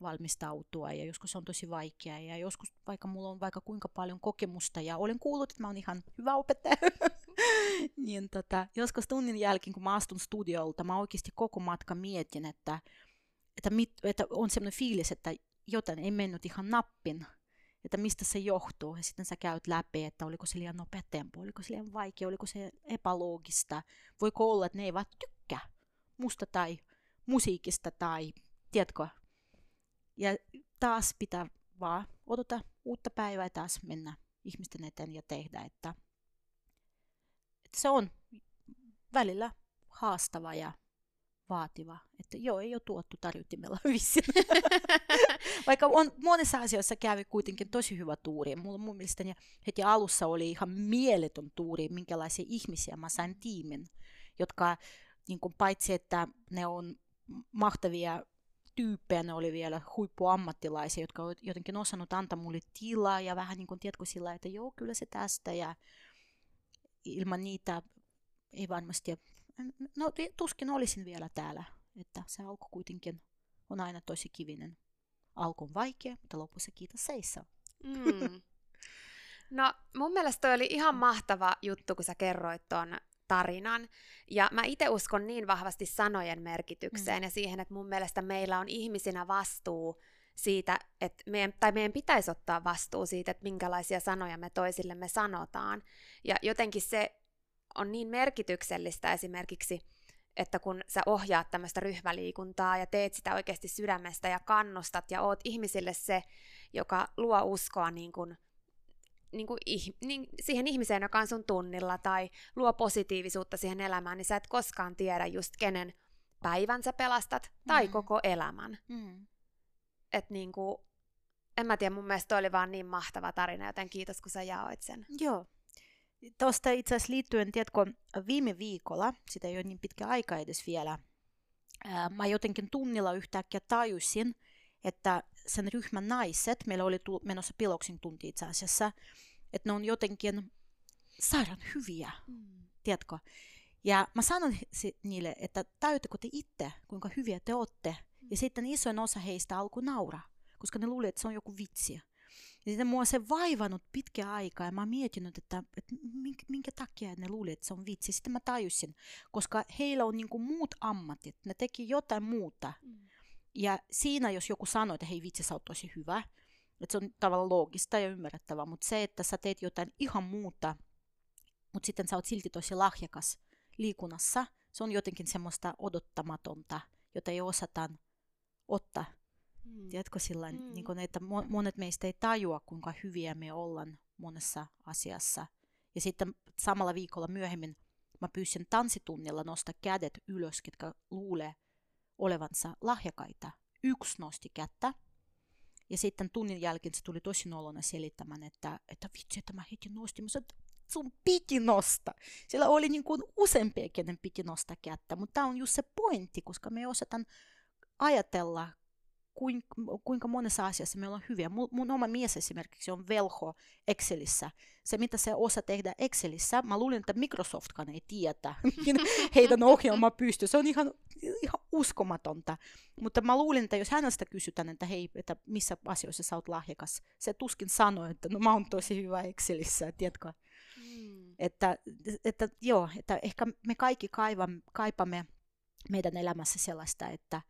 Speaker 2: valmistautua ja joskus se on tosi vaikeaa ja joskus vaikka mulla on vaikka kuinka paljon kokemusta ja olen kuullut, että mä oon ihan hyvä opettaja, niin tota, joskus tunnin jälkeen, kun mä astun studiolta, mä oikeasti koko matka mietin, että, että, mit, että on sellainen fiilis, että jotain ei mennyt ihan nappin, että mistä se johtuu. Ja sitten sä käyt läpi, että oliko se liian nopea tempo, oliko se liian vaikea, oliko se epäloogista. Voiko olla, että ne eivät tykkää musta tai musiikista tai, tiedätkö, ja taas pitää vaan odota uutta päivää ja taas mennä ihmisten eteen ja tehdä, että se on välillä haastava ja vaativa. Että joo, ei ole tuottu tarjottimella vissiin. Vaikka on, monessa asioissa kävi kuitenkin tosi hyvä tuuri. Mulla mun mielestäni heti alussa oli ihan mieletön tuuri, minkälaisia ihmisiä mä sain tiimin, jotka niin kuin paitsi, että ne on mahtavia tyyppejä, ne oli vielä huippuammattilaisia, jotka jotenkin osannut antaa mulle tilaa ja vähän niin kuin, tiedätkö, sillä että joo, kyllä se tästä ja ilman niitä ei varmasti, no tuskin olisin vielä täällä, että se alku kuitenkin on aina tosi kivinen. Alku on vaikea, mutta lopussa kiitos seissa. Mm.
Speaker 1: No mun mielestä toi oli ihan mahtava juttu, kun sä kerroit ton tarinan. Ja mä itse uskon niin vahvasti sanojen merkitykseen mm. ja siihen, että mun mielestä meillä on ihmisinä vastuu siitä, että meidän, tai meidän pitäisi ottaa vastuu siitä, että minkälaisia sanoja me toisillemme sanotaan. Ja jotenkin se on niin merkityksellistä esimerkiksi, että kun sä ohjaat tämmöistä ryhmäliikuntaa ja teet sitä oikeasti sydämestä ja kannustat ja oot ihmisille se, joka luo uskoa niin kuin niin kuin, niin, siihen ihmiseen, joka on sun tunnilla, tai luo positiivisuutta siihen elämään, niin sä et koskaan tiedä just kenen päivän sä pelastat, tai mm. koko elämän. Mm. Et niin kuin, en mä tiedä, mun mielestä toi oli vaan niin mahtava tarina, joten kiitos kun sä jaoit sen.
Speaker 2: Joo. Tuosta itse asiassa liittyen, tiedätkö, viime viikolla, sitä ei ole niin pitkä aika edes vielä, ää, mä jotenkin tunnilla yhtäkkiä tajusin, että sen ryhmän naiset, meillä oli tu- menossa piloksin tunti itse asiassa, että ne on jotenkin sairaan hyviä, mm. tiedätkö? Ja mä sanon niille, että tajutteko te itse, kuinka hyviä te olette. Ja sitten isoin osa heistä alkoi naura, koska ne luulivat, että se on joku vitsi. Ja sitten mua se vaivannut pitkä aika ja mä oon miettinyt, että, että minkä, minkä takia ne luulivat, että se on vitsi. Sitten mä tajusin, koska heillä on niin muut ammatit, ne teki jotain muuta. Mm. Ja siinä, jos joku sanoo, että hei vitsi, sä oot tosi hyvä, että se on tavallaan loogista ja ymmärrettävää, mutta se, että sä teet jotain ihan muuta, mutta sitten sä oot silti tosi lahjakas liikunnassa, se on jotenkin semmoista odottamatonta, jota ei osata ottaa. Mm. Tiedätkö sillä mm. niin kun, että monet meistä ei tajua, kuinka hyviä me ollaan monessa asiassa. Ja sitten samalla viikolla myöhemmin mä pyysin tanssitunnilla nostaa kädet ylös, ketkä luulee olevansa lahjakaita. Yksi nosti kättä, ja sitten tunnin jälkeen se tuli tosi nolona selittämään, että, että vitsi, että mä heti nostin. Mä sanoin, sun piti nostaa. Siellä oli niin kuin useampia, kenen piti nostaa kättä, mutta tämä on just se pointti, koska me osataan ajatella kuinka, monessa asiassa meillä on hyviä. Mun, mun oma mies esimerkiksi on velho Excelissä. Se, mitä se osaa tehdä Excelissä, mä luulen, että Microsoftkaan ei tiedä, heidän ohjelma pystyy. Se on ihan, ihan uskomatonta. Mutta mä luulen, että jos hänestä kysytään, että hei, että missä asioissa sä oot lahjakas, se tuskin sanoo, että no mä oon tosi hyvä Excelissä, tiedätkö? Mm. Että, että joo, että ehkä me kaikki kaivamme, kaipamme meidän elämässä sellaista, että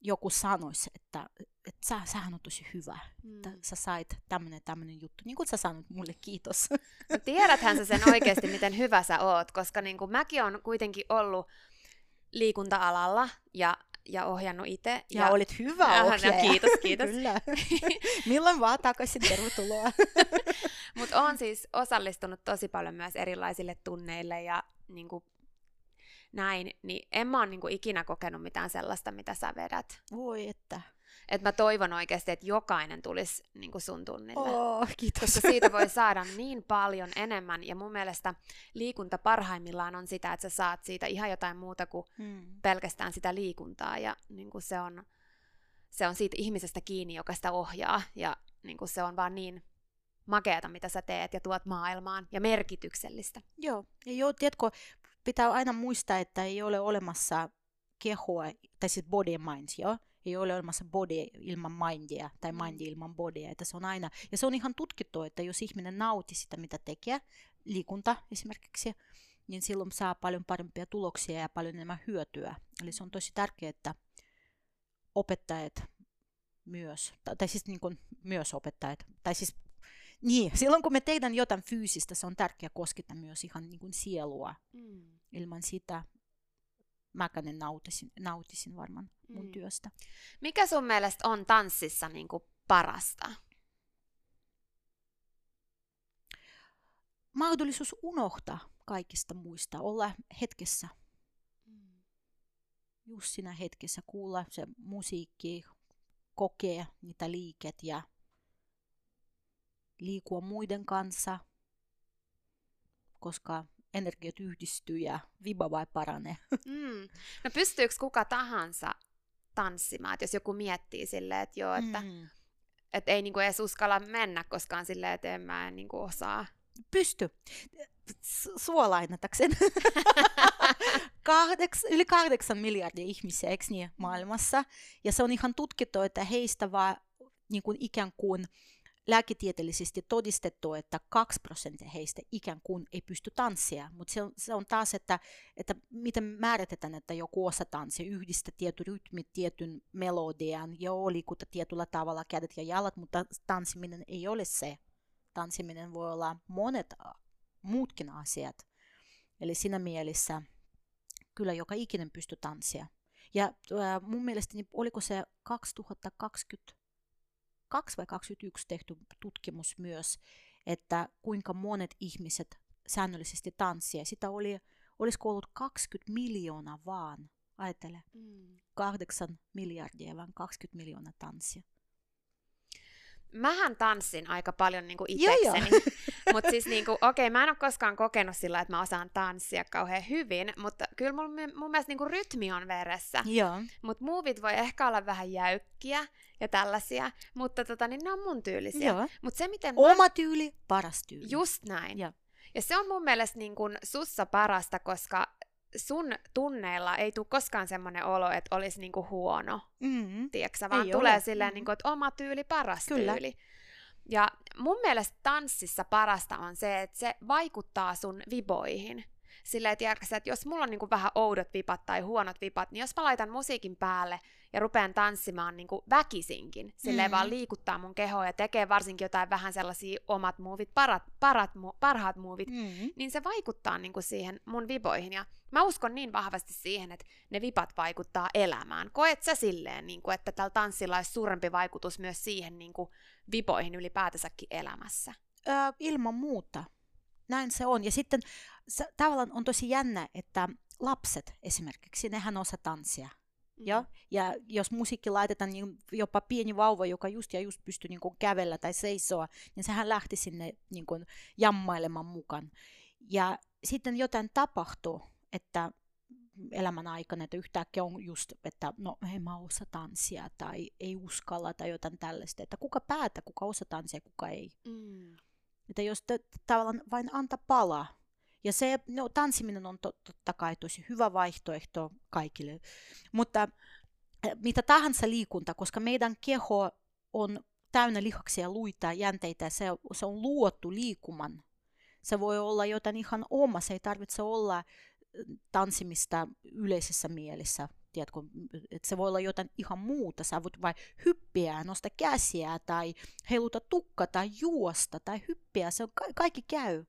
Speaker 2: joku sanoisi, että, että sä, sähän on tosi hyvä, mm. että sä sait tämmöinen tämmöinen juttu, niin kuin sä sanoit mulle, kiitos.
Speaker 1: No, tiedäthän sä sen oikeasti, miten hyvä sä oot, koska niin kuin mäkin on kuitenkin ollut liikunta-alalla ja ja ohjannut itse.
Speaker 2: Ja, ja olit hyvä
Speaker 1: no,
Speaker 2: ohjaaja.
Speaker 1: kiitos, kiitos.
Speaker 2: Kyllä. Milloin vaan takaisin, tervetuloa.
Speaker 1: Mutta olen siis osallistunut tosi paljon myös erilaisille tunneille ja niin kuin, näin, niin en mä ole niin kuin, ikinä kokenut mitään sellaista, mitä sä vedät.
Speaker 2: Voi että.
Speaker 1: Et mä toivon oikeasti, että jokainen tulisi niin kuin sun tunnille.
Speaker 2: Oh, kiitos.
Speaker 1: Koska siitä voi saada niin paljon enemmän. Ja mun mielestä liikunta parhaimmillaan on sitä, että sä saat siitä ihan jotain muuta kuin
Speaker 2: Mm.
Speaker 1: pelkästään sitä liikuntaa. Ja niin kuin se, on, se on siitä ihmisestä kiinni, joka sitä ohjaa. Ja niin kuin se on vaan niin makeata, mitä sä teet ja tuot maailmaan. Ja merkityksellistä.
Speaker 2: Joo, ja joo, tiedätkö, pitää aina muistaa, että ei ole olemassa kehoa, tai siis body and mind, joo? Ei ole olemassa body ilman mindia, tai
Speaker 1: Mm.
Speaker 2: mind ilman bodya, että se on aina, ja se on ihan tutkittu, että jos ihminen nauti sitä, mitä tekee, liikunta esimerkiksi, niin silloin saa paljon parempia tuloksia ja paljon enemmän hyötyä. Eli se on tosi tärkeää, että opettajat myös, tai tai siis niin kuin myös opettajat, tai siis niin, silloin kun me tehdään jotain fyysistä, se on tärkeää koskettaa myös ihan niin kuin sielua.
Speaker 1: Mm.
Speaker 2: Ilman sitä mäkään en nautisin, nautisin varmaan mun
Speaker 1: Mm.
Speaker 2: työstä.
Speaker 1: Mikä sun mielestä on tanssissa niin kuin parasta?
Speaker 2: Mahdollisuus unohtaa kaikista muista, olla hetkessä, just siinä hetkessä, kuulla se musiikki, kokea niitä liiket ja liikua muiden kanssa, koska energiat yhdistyy ja viba vai paranee.
Speaker 1: Mm. No pystyykö kuka tahansa tanssimaan, että jos joku miettii silleen, että joo, että
Speaker 2: Mm.
Speaker 1: et ei niinku edes uskalla mennä koskaan silleen, että en mä en niinku osaa.
Speaker 2: Pysty. S- Sua lainatakseni. Kahdeks, yli kahdeksan miljardia ihmisiä, eikö niin, maailmassa. Ja se on ihan tutkittu, että heistä vaan niin kuin ikään kuin lääketieteellisesti todistettu, että 2 prosenttia heistä ikään kuin ei pysty tanssia. Mutta se on, se on taas, että, että miten määritetään, että joku osa tanssia, yhdistä tietyn rytmit, tietyn melodian, ja liikuta tietyllä tavalla kädet ja jalat, mutta tanssiminen ei ole se. Tanssiminen voi olla monet muutkin asiat. Eli siinä mielessä kyllä joka ikinen pystyy tanssia. Ja äh, mun mielestä niin oliko se 2022 vai 2021 tehty tutkimus myös, että kuinka monet ihmiset säännöllisesti tanssia. Sitä oli, olisiko ollut 20 miljoonaa vaan, ajattele,
Speaker 1: Mm.
Speaker 2: 8 miljardia vaan 20 miljoonaa tanssia.
Speaker 1: Mähän tanssin aika paljon niinku
Speaker 2: Joo, joo.
Speaker 1: Mutta siis niinku, okei, mä en ole koskaan kokenut sillä, että mä osaan tanssia kauhean hyvin, mutta kyllä mun, mun mielestä niinku rytmi on veressä.
Speaker 2: Joo.
Speaker 1: Mutta muuvit voi ehkä olla vähän jäykkiä ja tällaisia, mutta tota, niin ne on mun tyylisiä.
Speaker 2: Joo.
Speaker 1: Mutta se, miten mä
Speaker 2: Oma tyyli, paras tyyli.
Speaker 1: Just näin.
Speaker 2: Joo.
Speaker 1: Ja se on mun mielestä niin kun sussa parasta, koska sun tunneilla ei tule koskaan semmoinen olo, että olisi niin kuin huono,
Speaker 2: Mm-hmm.
Speaker 1: tiedätkö, vaan
Speaker 2: Ei
Speaker 1: tulee
Speaker 2: ole.
Speaker 1: silleen,
Speaker 2: Mm.
Speaker 1: niin kuin, että oma tyyli, paras
Speaker 2: Kyllä.
Speaker 1: tyyli. Ja mun mielestä tanssissa parasta on se, että se vaikuttaa sun viboihin. Silleen, että jos mulla on niin kuin vähän oudot vipat tai huonot vipat, niin jos mä laitan musiikin päälle ja rupean tanssimaan niin kuin väkisinkin, silleen
Speaker 2: Mm.
Speaker 1: vaan liikuttaa mun kehoa ja tekee varsinkin jotain vähän sellaisia omat muuvit, parat, parat, parhaat muuvit,
Speaker 2: Mm-hmm.
Speaker 1: niin se vaikuttaa niin kuin siihen mun viboihin. Ja mä uskon niin vahvasti siihen, että ne vipat vaikuttaa elämään. Koet sä silleen, niin kuin, että tällä tanssilla olisi suurempi vaikutus myös siihen niin kuin viboihin ylipäätänsäkin elämässä?
Speaker 2: Ö, ilman muuta. Näin se on. Ja sitten se, tavallaan on tosi jännä, että lapset esimerkiksi, nehän osaa tanssia. Joo? Ja jos musiikki laitetaan, niin jopa pieni vauva, joka just ja just pystyy niin kuin kävellä tai seisoa, niin sehän lähti sinne niin kuin jammailemaan mukaan. Ja sitten jotain tapahtuu, että elämän aikana, että yhtäkkiä on just, että no en mä osaa tanssia tai ei uskalla tai jotain tällaista. Että kuka päättää, kuka osaa tanssia, kuka ei.
Speaker 1: Mm.
Speaker 2: Että jos te, tavallaan vain anta palaa. Ja se, no, tanssiminen on to, totta kai tosi hyvä vaihtoehto kaikille. Mutta eh, mitä tahansa liikunta, koska meidän keho on täynnä lihaksia, luita, jänteitä, se, se on luotu liikuman. Se voi olla jotain ihan oma, se ei tarvitse olla eh, tanssimista yleisessä mielessä. Tiedätkö, että se voi olla jotain ihan muuta. Sä voit vain hyppiä, nosta käsiä tai heiluta tukka tai juosta tai hyppiä. Se on, ka- kaikki käy.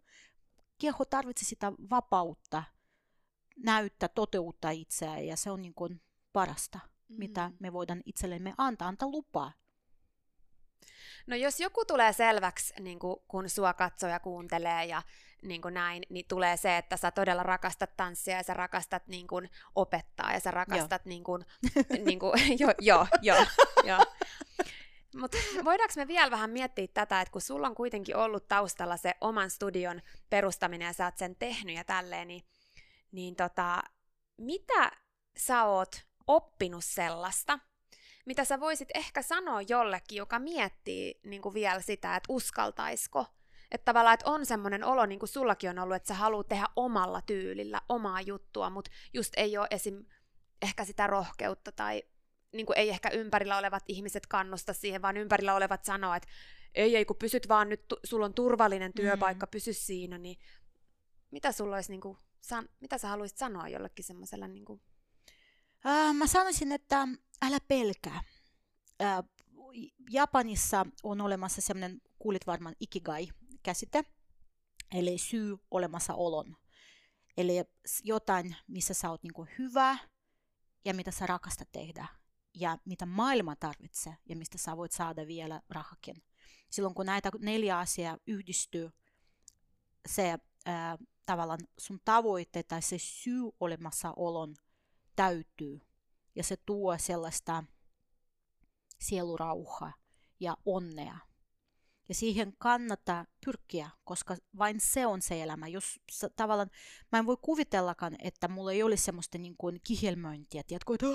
Speaker 2: Keho tarvitsee sitä vapautta näyttää, toteuttaa itseään ja se on niin kuin parasta. mm. mitä me voidaan itsellemme antaa, antaa lupaa.
Speaker 1: No jos joku tulee selväksi, niin kuin, kun sua katsoo ja kuuntelee ja niin kuin näin, niin tulee se, että sä todella rakastat tanssia ja sä rakastat niin kuin, opettaa ja sä rakastat joo. niin kuin, niin kuin, jo, jo, jo, jo. Mutta voidaanko me vielä vähän miettiä tätä, että kun sulla on kuitenkin ollut taustalla se oman studion perustaminen ja sä oot sen tehnyt ja tälleen, niin, niin tota, mitä sä oot oppinut sellaista, mitä sä voisit ehkä sanoa jollekin, joka miettii niin kuin vielä sitä, että uskaltaisiko. Että tavallaan, että on semmoinen olo, niin kuin sullakin on ollut, että sä haluat tehdä omalla tyylillä, omaa juttua, mutta just ei ole esim. ehkä sitä rohkeutta tai niin kuin ei ehkä ympärillä olevat ihmiset kannusta siihen, vaan ympärillä olevat sanoo, että ei, ei, kun pysyt vaan nyt, sulla on turvallinen työpaikka, mm. pysy siinä, niin mitä sulla olisi, niin kuin, san, mitä sä haluaisit sanoa jollekin semmoisella niin kuin,
Speaker 2: Äh, mä sanoisin, että älä pelkää. Äh, Japanissa on olemassa sellainen, kuulit varmaan ikigai-käsite, eli syy olemassaolon. Eli jotain, missä sä oot niinku hyvä ja mitä sä rakastat tehdä ja mitä maailma tarvitsee ja mistä sä voit saada vielä rahakin. Silloin kun näitä neljä asiaa yhdistyy, se äh, tavallaan sun tavoite tai se syy olemassaolon – täytyy. Ja se tuo sellaista sielurauhaa ja onnea. Ja siihen kannattaa pyrkiä, koska vain se on se elämä. Jos tavallaan, mä en voi kuvitellakaan, että mulla ei olisi semmoista niin kuin kihelmöintiä, tiedätkö, että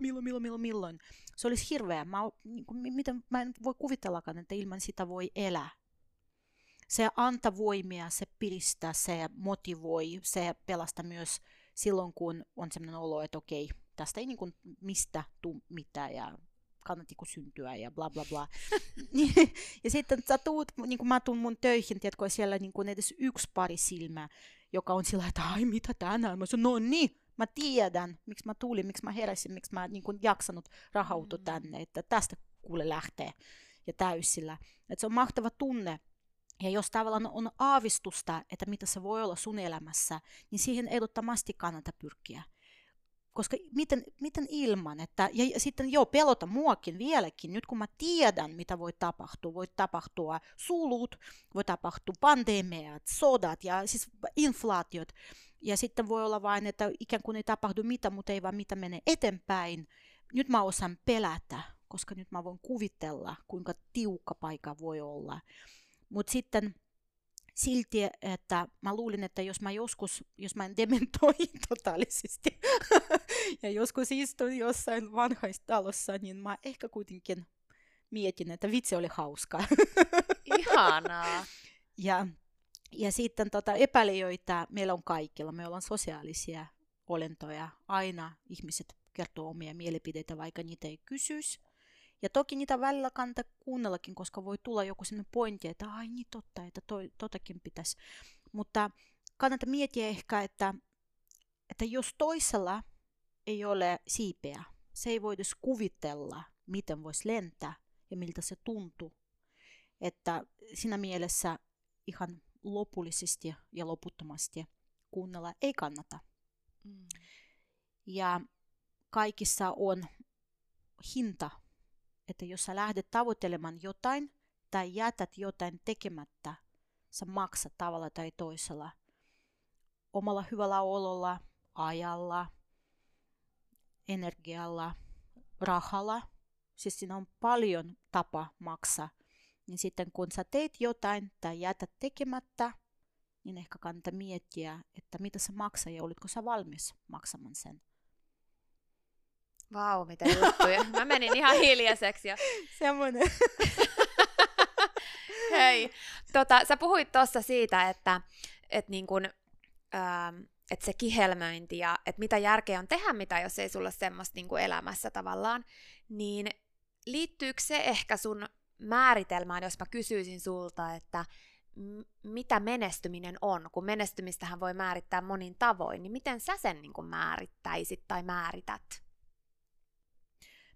Speaker 2: milloin, milloin, milloin, milloin. Se olisi hirveä. Mä, niin kuin, miten, mä en voi kuvitellakaan, että ilman sitä voi elää. Se antaa voimia, se piristää, se motivoi, se pelastaa myös silloin, kun on sellainen olo, että okei, tästä ei niin kuin mistä tuu mitään ja kannattiko syntyä ja bla bla bla. ja sitten sä tuut, niin kuin mä tuun mun töihin, tiedätkö, siellä niin kuin edes yksi pari silmää, joka on sillä, että ai mitä tänään? Mä sanon, no niin, mä tiedän, miksi mä tulin, miksi mä heräsin, miksi mä niin kuin jaksanut rahautua mm. tänne, että tästä kuule lähtee ja täysillä. Että se on mahtava tunne, ja jos tavallaan on aavistusta, että mitä se voi olla sun elämässä, niin siihen ehdottomasti kannata pyrkiä. Koska miten, miten ilman, että, ja sitten joo, pelota muakin vieläkin, nyt kun mä tiedän, mitä voi tapahtua, voi tapahtua sulut, voi tapahtua pandemiat, sodat ja siis inflaatiot, ja sitten voi olla vain, että ikään kuin ei tapahdu mitä, mutta ei vaan mitä menee eteenpäin. Nyt mä osaan pelätä, koska nyt mä voin kuvitella, kuinka tiukka paikka voi olla. Mutta sitten silti, että mä luulin, että jos mä joskus, jos mä en dementoi totaalisesti ja joskus istun jossain vanhaistalossa, niin mä ehkä kuitenkin mietin, että vitsi oli hauskaa.
Speaker 1: Ihanaa.
Speaker 2: ja, ja sitten tota, epäilijöitä meillä on kaikilla. Me ollaan sosiaalisia olentoja. Aina ihmiset kertoo omia mielipiteitä, vaikka niitä ei kysyisi. Ja toki niitä välillä kannattaa kuunnellakin, koska voi tulla joku sellainen pointti, että ai niin totta, että toi, totakin pitäisi. Mutta kannattaa miettiä ehkä, että, että jos toisella ei ole siipeä, se ei voi edes kuvitella, miten voisi lentää ja miltä se tuntuu. Että siinä mielessä ihan lopullisesti ja loputtomasti kuunnella ei kannata. Mm. Ja kaikissa on hinta että jos sä lähdet tavoittelemaan jotain tai jätät jotain tekemättä, sä maksat tavalla tai toisella. Omalla hyvällä ololla, ajalla, energialla, rahalla. Siis siinä on paljon tapa maksaa. Niin sitten kun sä teet jotain tai jätät tekemättä, niin ehkä kannattaa miettiä, että mitä se maksaa ja olitko sä valmis maksamaan sen.
Speaker 1: Vau, mitä juttuja. Mä menin ihan hiljaiseksi. Ja...
Speaker 2: Semmoinen.
Speaker 1: Hei, tota, sä puhuit tuossa siitä, että, että, niin kun, ähm, että se kihelmöinti ja että mitä järkeä on tehdä mitä, jos ei sulla semmoista niin elämässä tavallaan, niin liittyykö se ehkä sun määritelmään, jos mä kysyisin sulta, että m- mitä menestyminen on, kun menestymistähän voi määrittää monin tavoin, niin miten sä sen niin määrittäisit tai määrität?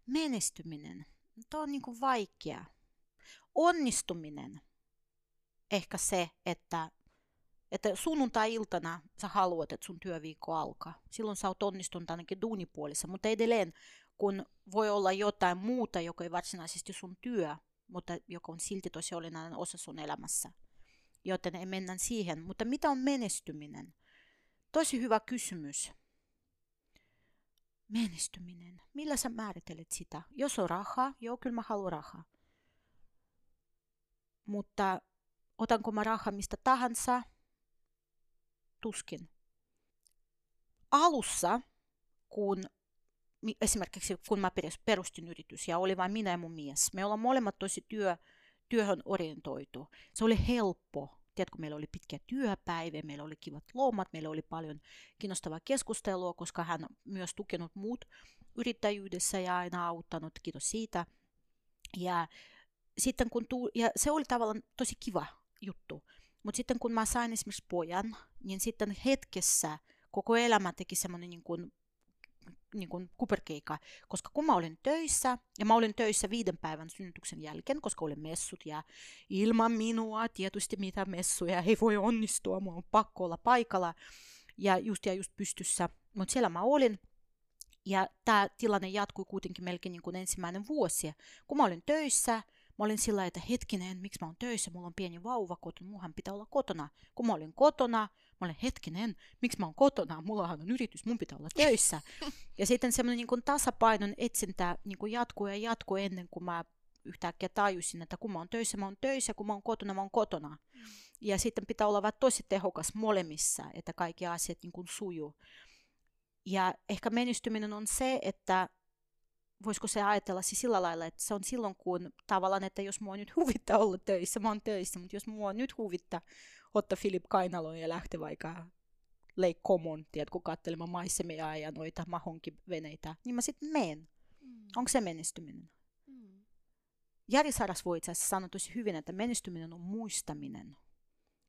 Speaker 2: Menestyminen, tuo on niin kuin vaikea. Onnistuminen, ehkä se, että, että sunnuntai-iltana sä haluat, että sun työviikko alkaa. Silloin sä oot onnistunut ainakin duunipuolissa, mutta edelleen kun voi olla jotain muuta, joka ei varsinaisesti sun työ, mutta joka on silti tosi olennainen osa sun elämässä. Joten ei mennä siihen. Mutta mitä on menestyminen? Tosi hyvä kysymys. Menestyminen. Millä sä määrittelet sitä? Jos on rahaa, joo, kyllä mä haluan rahaa. Mutta otanko mä rahaa mistä tahansa? Tuskin. Alussa, kun esimerkiksi kun mä perustin yritys ja oli vain minä ja mun mies, me ollaan molemmat tosi työ, työhön orientoitu. Se oli helppo. Tiedätkö, meillä oli pitkä työpäivä, meillä oli kivat lomat, meillä oli paljon kiinnostavaa keskustelua, koska hän on myös tukenut muut yrittäjyydessä ja aina auttanut, kiitos siitä. Ja, sitten kun tuu, ja se oli tavallaan tosi kiva juttu. Mutta sitten kun mä sain esimerkiksi pojan, niin sitten hetkessä koko elämä teki semmoinen niin kuin niin kuin kuperkeikka, koska kun mä olin töissä, ja mä olin töissä viiden päivän synnytyksen jälkeen, koska olin messut, ja ilman minua tietysti mitä messuja ei voi onnistua, mun on pakko olla paikalla, ja just ja just pystyssä, mutta siellä mä olin, ja tämä tilanne jatkui kuitenkin melkein niin kuin ensimmäinen vuosi. Kun mä olin töissä, Mä olin sillä että hetkinen, miksi mä oon töissä, mulla on pieni vauva kotona, muhan pitää olla kotona. Kun mä olin kotona, mä olin hetkinen, miksi mä oon kotona, mullahan on yritys, mun pitää olla töissä. ja sitten semmoinen niin tasapainon etsintä niin kuin jatkuu ja jatkuu ennen kuin mä yhtäkkiä tajusin, että kun mä oon töissä, mä oon töissä, kun mä oon kotona, mä oon kotona. Mm. Ja sitten pitää olla tosi tehokas molemmissa, että kaikki asiat niin kuin sujuu. Ja ehkä menestyminen on se, että voisiko se ajatella siis sillä lailla, että se on silloin, kun tavallaan, että jos mua nyt huvittaa olla töissä, mä oon töissä, mutta jos mua nyt huvittaa ottaa Filip Kainaloon ja lähteä vaikka Lake Common, tiedätkö, katselemaan maisemia ja noita mahonkiveneitä, niin mä sitten menen. Mm. Onko se menestyminen? Mm. Jari Saras voi itse asiassa sanoa tosi hyvin, että menestyminen on muistaminen.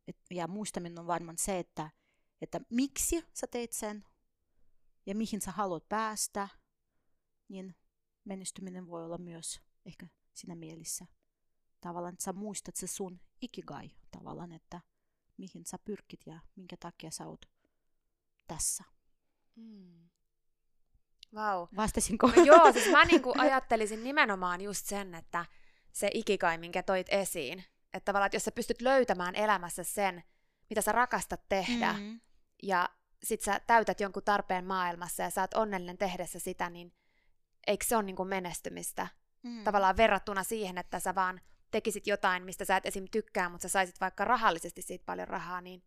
Speaker 2: Et, ja muistaminen on varmaan se, että, että miksi sä teet sen ja mihin sä haluat päästä, niin menestyminen voi olla myös ehkä siinä mielessä tavallaan, että sä muistat se sun ikigai tavallaan, että mihin sä pyrkit ja minkä takia sä oot tässä. Mm.
Speaker 1: Wow.
Speaker 2: Vastasinko?
Speaker 1: No, joo, siis mä niinku ajattelisin nimenomaan just sen, että se ikigai, minkä toit esiin, että tavallaan, että jos sä pystyt löytämään elämässä sen, mitä sä rakastat tehdä, mm-hmm. ja sit sä täytät jonkun tarpeen maailmassa ja sä oot onnellinen tehdessä sitä, niin eikö se ole niin kuin menestymistä? Mm. Tavallaan verrattuna siihen, että sä vaan tekisit jotain, mistä sä et esim. tykkää, mutta sä saisit vaikka rahallisesti siitä paljon rahaa, niin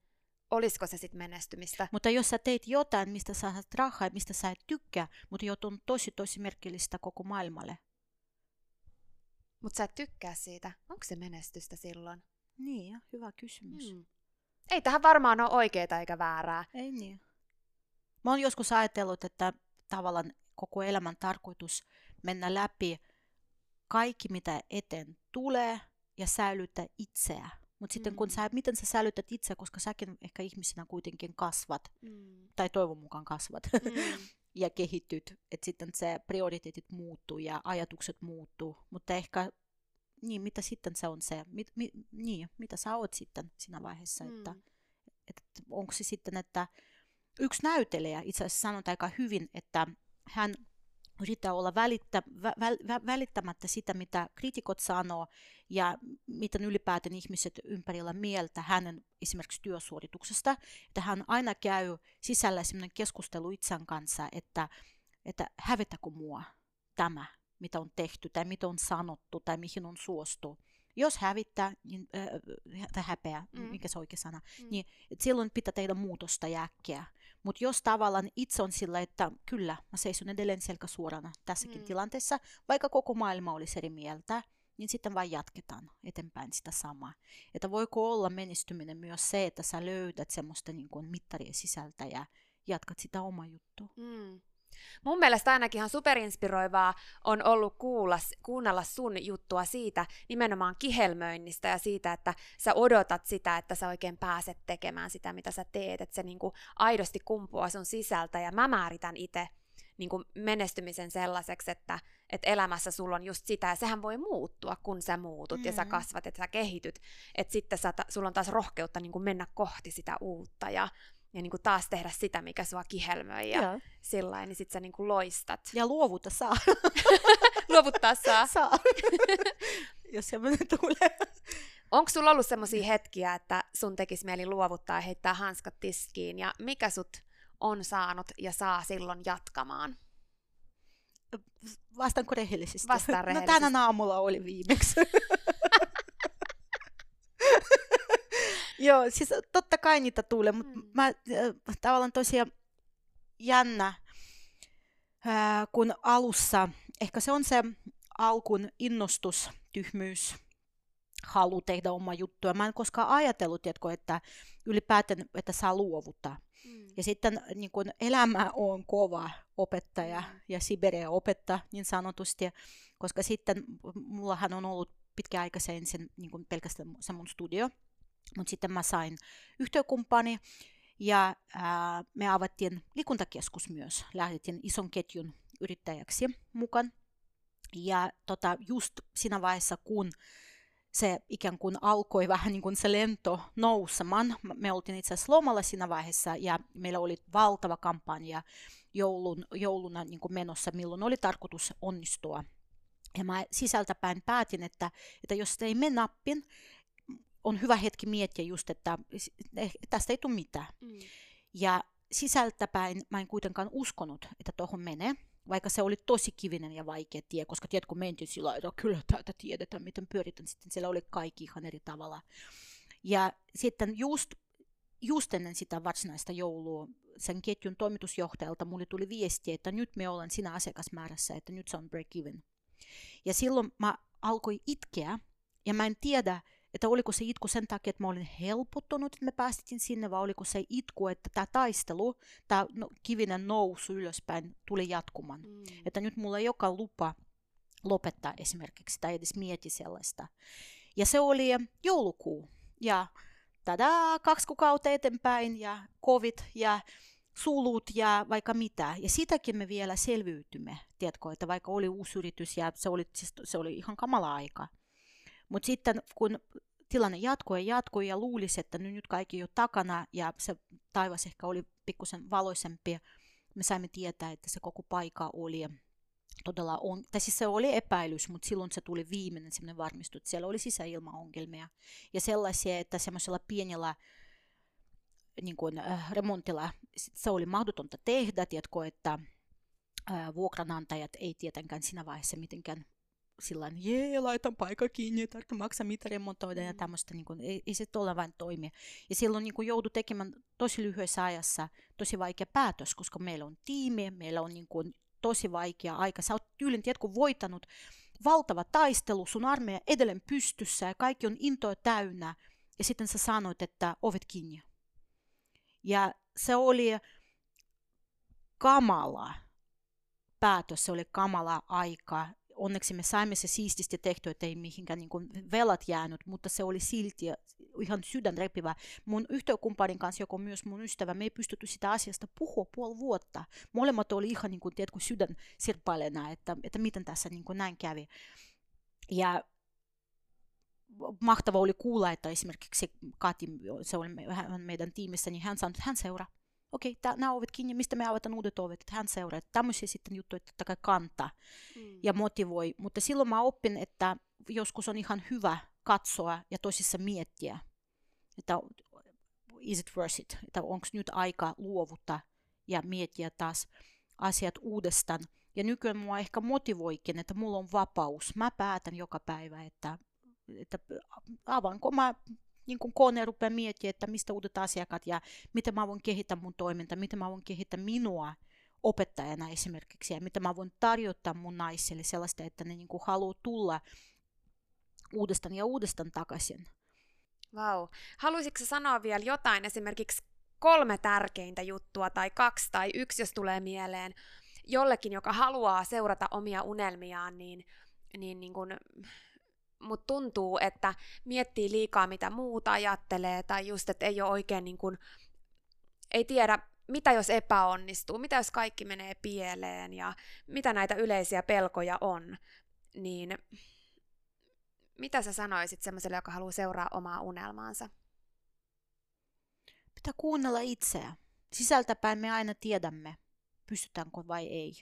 Speaker 1: olisiko se sitten menestymistä?
Speaker 2: Mutta jos sä teit jotain, mistä sä saat rahaa ja mistä sä et tykkää, mutta jot on tosi tosi merkillistä koko maailmalle.
Speaker 1: Mutta sä et tykkää siitä. Onko se menestystä silloin?
Speaker 2: Niin, hyvä kysymys. Hmm.
Speaker 1: Ei tähän varmaan ole oikeaa eikä väärää.
Speaker 2: Ei niin. Mä oon joskus ajatellut, että tavallaan koko elämän tarkoitus mennä läpi kaikki, mitä eteen tulee ja säilyttää itseä. Mutta sitten kun mm. sä, miten sä säilytät itseä, koska säkin ehkä ihmisenä kuitenkin kasvat, mm. tai toivon mukaan kasvat, mm. ja kehityt, että sitten se prioriteetit muuttuu ja ajatukset muuttuu, mutta ehkä, niin mitä sitten se on se, mit, mi, niin, mitä sä oot sitten siinä vaiheessa, mm. että, että onko se sitten, että yksi näytelijä itse asiassa sanoi aika hyvin, että hän yrittää olla välittä, vä, vä, välittämättä sitä, mitä kritikot sanoo ja mitä ylipäätään ihmiset ympärillä mieltä hänen esimerkiksi työsuorituksesta. Että hän aina käy sisällä sellainen keskustelu itsän kanssa, että, että hävetäkö mua tämä, mitä on tehty tai mitä on sanottu tai mihin on suostu. Jos hävittää, niin, äh, häpeä, mm. mikä se oikea sana, mm. niin silloin pitää tehdä muutosta ja äkkiä. Mutta jos tavallaan itse on sillä, että kyllä, mä seison edelleen selkä suorana tässäkin mm. tilanteessa, vaikka koko maailma olisi eri mieltä, niin sitten vain jatketaan eteenpäin sitä samaa. Että voiko olla menestyminen myös se, että sä löydät semmoista niin kuin mittarien sisältä ja jatkat sitä omaa juttua. Mm.
Speaker 1: Mun mielestä ainakin ihan superinspiroivaa on ollut kuulla, kuunnella sun juttua siitä nimenomaan kihelmöinnistä ja siitä, että sä odotat sitä, että sä oikein pääset tekemään sitä, mitä sä teet, että se niinku aidosti kumpuaa sun sisältä ja mä määritän itse niin menestymisen sellaiseksi, että, että elämässä sulla on just sitä, ja sehän voi muuttua, kun sä muutut mm-hmm. ja sä mm. kasvat, että sä kehityt, että sitten sä, sulla on taas rohkeutta niin mennä kohti sitä uutta ja ja niin kuin taas tehdä sitä, mikä sua kihelmöi ja
Speaker 2: Joo.
Speaker 1: sillä niin sit sä niin kuin loistat.
Speaker 2: Ja luovuta saa.
Speaker 1: Luovuttaa saa.
Speaker 2: saa. Jos semmoinen tulee.
Speaker 1: Onko sulla ollut semmoisia hetkiä, että sun tekisi mieli luovuttaa ja heittää hanskat tiskiin, ja mikä sut on saanut ja saa silloin jatkamaan?
Speaker 2: Vastaanko rehellisesti?
Speaker 1: Vastaan
Speaker 2: No
Speaker 1: rehellisesti.
Speaker 2: tänään aamulla oli viimeksi. Joo, siis totta kai niitä tulee, mutta
Speaker 1: Mm.
Speaker 2: mä äh, tavallaan tosiaan jännä, äh, kun alussa, ehkä se on se alkun innostus, tyhmyys, halu tehdä oma juttua. Mä en koskaan ajatellut, tiedätkö, että ylipäätään, että saa luovuttaa. Ja sitten niin kun elämä on kova opettaja ja Siberia opettaa niin sanotusti, koska sitten mullahan on ollut pitkäaikaisen ensin niin pelkästään se mun studio, mutta sitten mä sain yhtiökumppani ja ää, me avattiin liikuntakeskus myös, lähdettiin ison ketjun yrittäjäksi mukaan. Ja tota, just siinä vaiheessa, kun se ikään kuin alkoi vähän niin kuin se lento nousemaan. Me oltiin itse asiassa lomalla siinä vaiheessa ja meillä oli valtava kampanja joulun, jouluna niin kuin menossa, milloin oli tarkoitus onnistua. Ja mä sisältäpäin päätin, että, että jos ei mene nappin, on hyvä hetki miettiä just, että eh, tästä ei tule mitään.
Speaker 1: Mm.
Speaker 2: Ja sisältäpäin mä en kuitenkaan uskonut, että tuohon menee, vaikka se oli tosi kivinen ja vaikea tie, koska tiedät, kun mentiin sillä että kyllä täältä tiedetään, miten pyöritään, sitten siellä oli kaikki ihan eri tavalla. Ja sitten just, just ennen sitä varsinaista joulua sen ketjun toimitusjohtajalta mulle tuli viesti, että nyt me ollaan siinä asiakasmäärässä, että nyt se on break even. Ja silloin mä alkoi itkeä, ja mä en tiedä, että oliko se itku sen takia, että mä olin helpottunut, että me päästiin sinne, vai oliko se itku, että tämä taistelu, tämä no, kivinen nousu ylöspäin tuli jatkumaan.
Speaker 1: Mm.
Speaker 2: Että nyt mulla ei olekaan lupa lopettaa esimerkiksi, tai edes mieti sellaista. Ja se oli joulukuu, ja tada, kaksi kuukautta eteenpäin, ja covid, ja sulut ja vaikka mitä. Ja sitäkin me vielä selviytymme, tiedätkö, että vaikka oli uusi yritys ja se oli, siis se oli ihan kamala aika. Mutta sitten kun tilanne jatkoi ja jatkoi ja luulisi, että nyt kaikki jo takana ja se taivas ehkä oli pikkusen valoisempi, me saimme tietää, että se koko paikka oli todella on, tai siis se oli epäilys, mutta silloin se tuli viimeinen semmoinen varmistus, että siellä oli sisäilmaongelmia. Ja sellaisia, että semmoisella pienellä niin kuin, äh, remontilla se oli mahdotonta tehdä, tiedätkö, että äh, vuokranantajat ei tietenkään siinä vaiheessa mitenkään sillä jee, laitan paikka kiinni, ei tarvitse maksaa mitä remontoida ja tämmöistä, niin kuin, ei, ei se tuolla vain toimi. Ja silloin niin kuin joudui tekemään tosi lyhyessä ajassa tosi vaikea päätös, koska meillä on tiimi, meillä on niin kuin, tosi vaikea aika. Sä oot tyylin, tiedätkö, voittanut valtava taistelu, sun armeija edelleen pystyssä ja kaikki on intoa täynnä. Ja sitten sä sanoit, että ovet kiinni. Ja se oli kamala päätös, se oli kamala aika. Onneksi me saimme se siististi tehtyä, että ei mihinkään niin kuin velat jäänyt, mutta se oli silti ihan sydänrepivä. Mun yhtiökumppanin kanssa, joka on myös mun ystävä, me ei pystytty sitä asiasta puhua puoli vuotta. Molemmat oli ihan niin kuin, tiedätkö, sydän sirpaleena, että, että miten tässä niin kuin näin kävi. Ja mahtava oli kuulla, että esimerkiksi Kati, se oli meidän tiimissä, niin hän sanoi, että hän seuraa. Okei, okay, nämä ovet kiinni, mistä me avataan uudet ovet, että hän seuraa. Että tämmöisiä sitten juttuja totta kai kantaa mm. ja motivoi. Mutta silloin mä oppin, että joskus on ihan hyvä katsoa ja tosissa miettiä, että is it worth it, että onko nyt aika luovuttaa ja miettiä taas asiat uudestaan. Ja nykyään mua ehkä motivoikin, että mulla on vapaus. Mä päätän joka päivä, että, että avanko mä niin kuin kone rupeaa miettimään, että mistä uudet asiakkaat ja miten mä voin kehittää mun toimintaa, miten mä voin kehittää minua opettajana esimerkiksi ja mitä mä voin tarjota mun naisille sellaista, että ne niin kuin haluaa tulla uudestaan ja uudestaan takaisin.
Speaker 1: Vau. Wow. Haluaisitko sanoa vielä jotain, esimerkiksi kolme tärkeintä juttua tai kaksi tai yksi, jos tulee mieleen, jollekin, joka haluaa seurata omia unelmiaan, niin, niin, niin kun, mutta tuntuu, että miettii liikaa, mitä muuta ajattelee, tai just, että ei ole oikein niin kun, ei tiedä, mitä jos epäonnistuu, mitä jos kaikki menee pieleen, ja mitä näitä yleisiä pelkoja on, niin mitä sä sanoisit semmoiselle, joka haluaa seuraa omaa unelmaansa?
Speaker 2: Pitää kuunnella itseä. Sisältäpäin me aina tiedämme, pystytäänkö vai ei.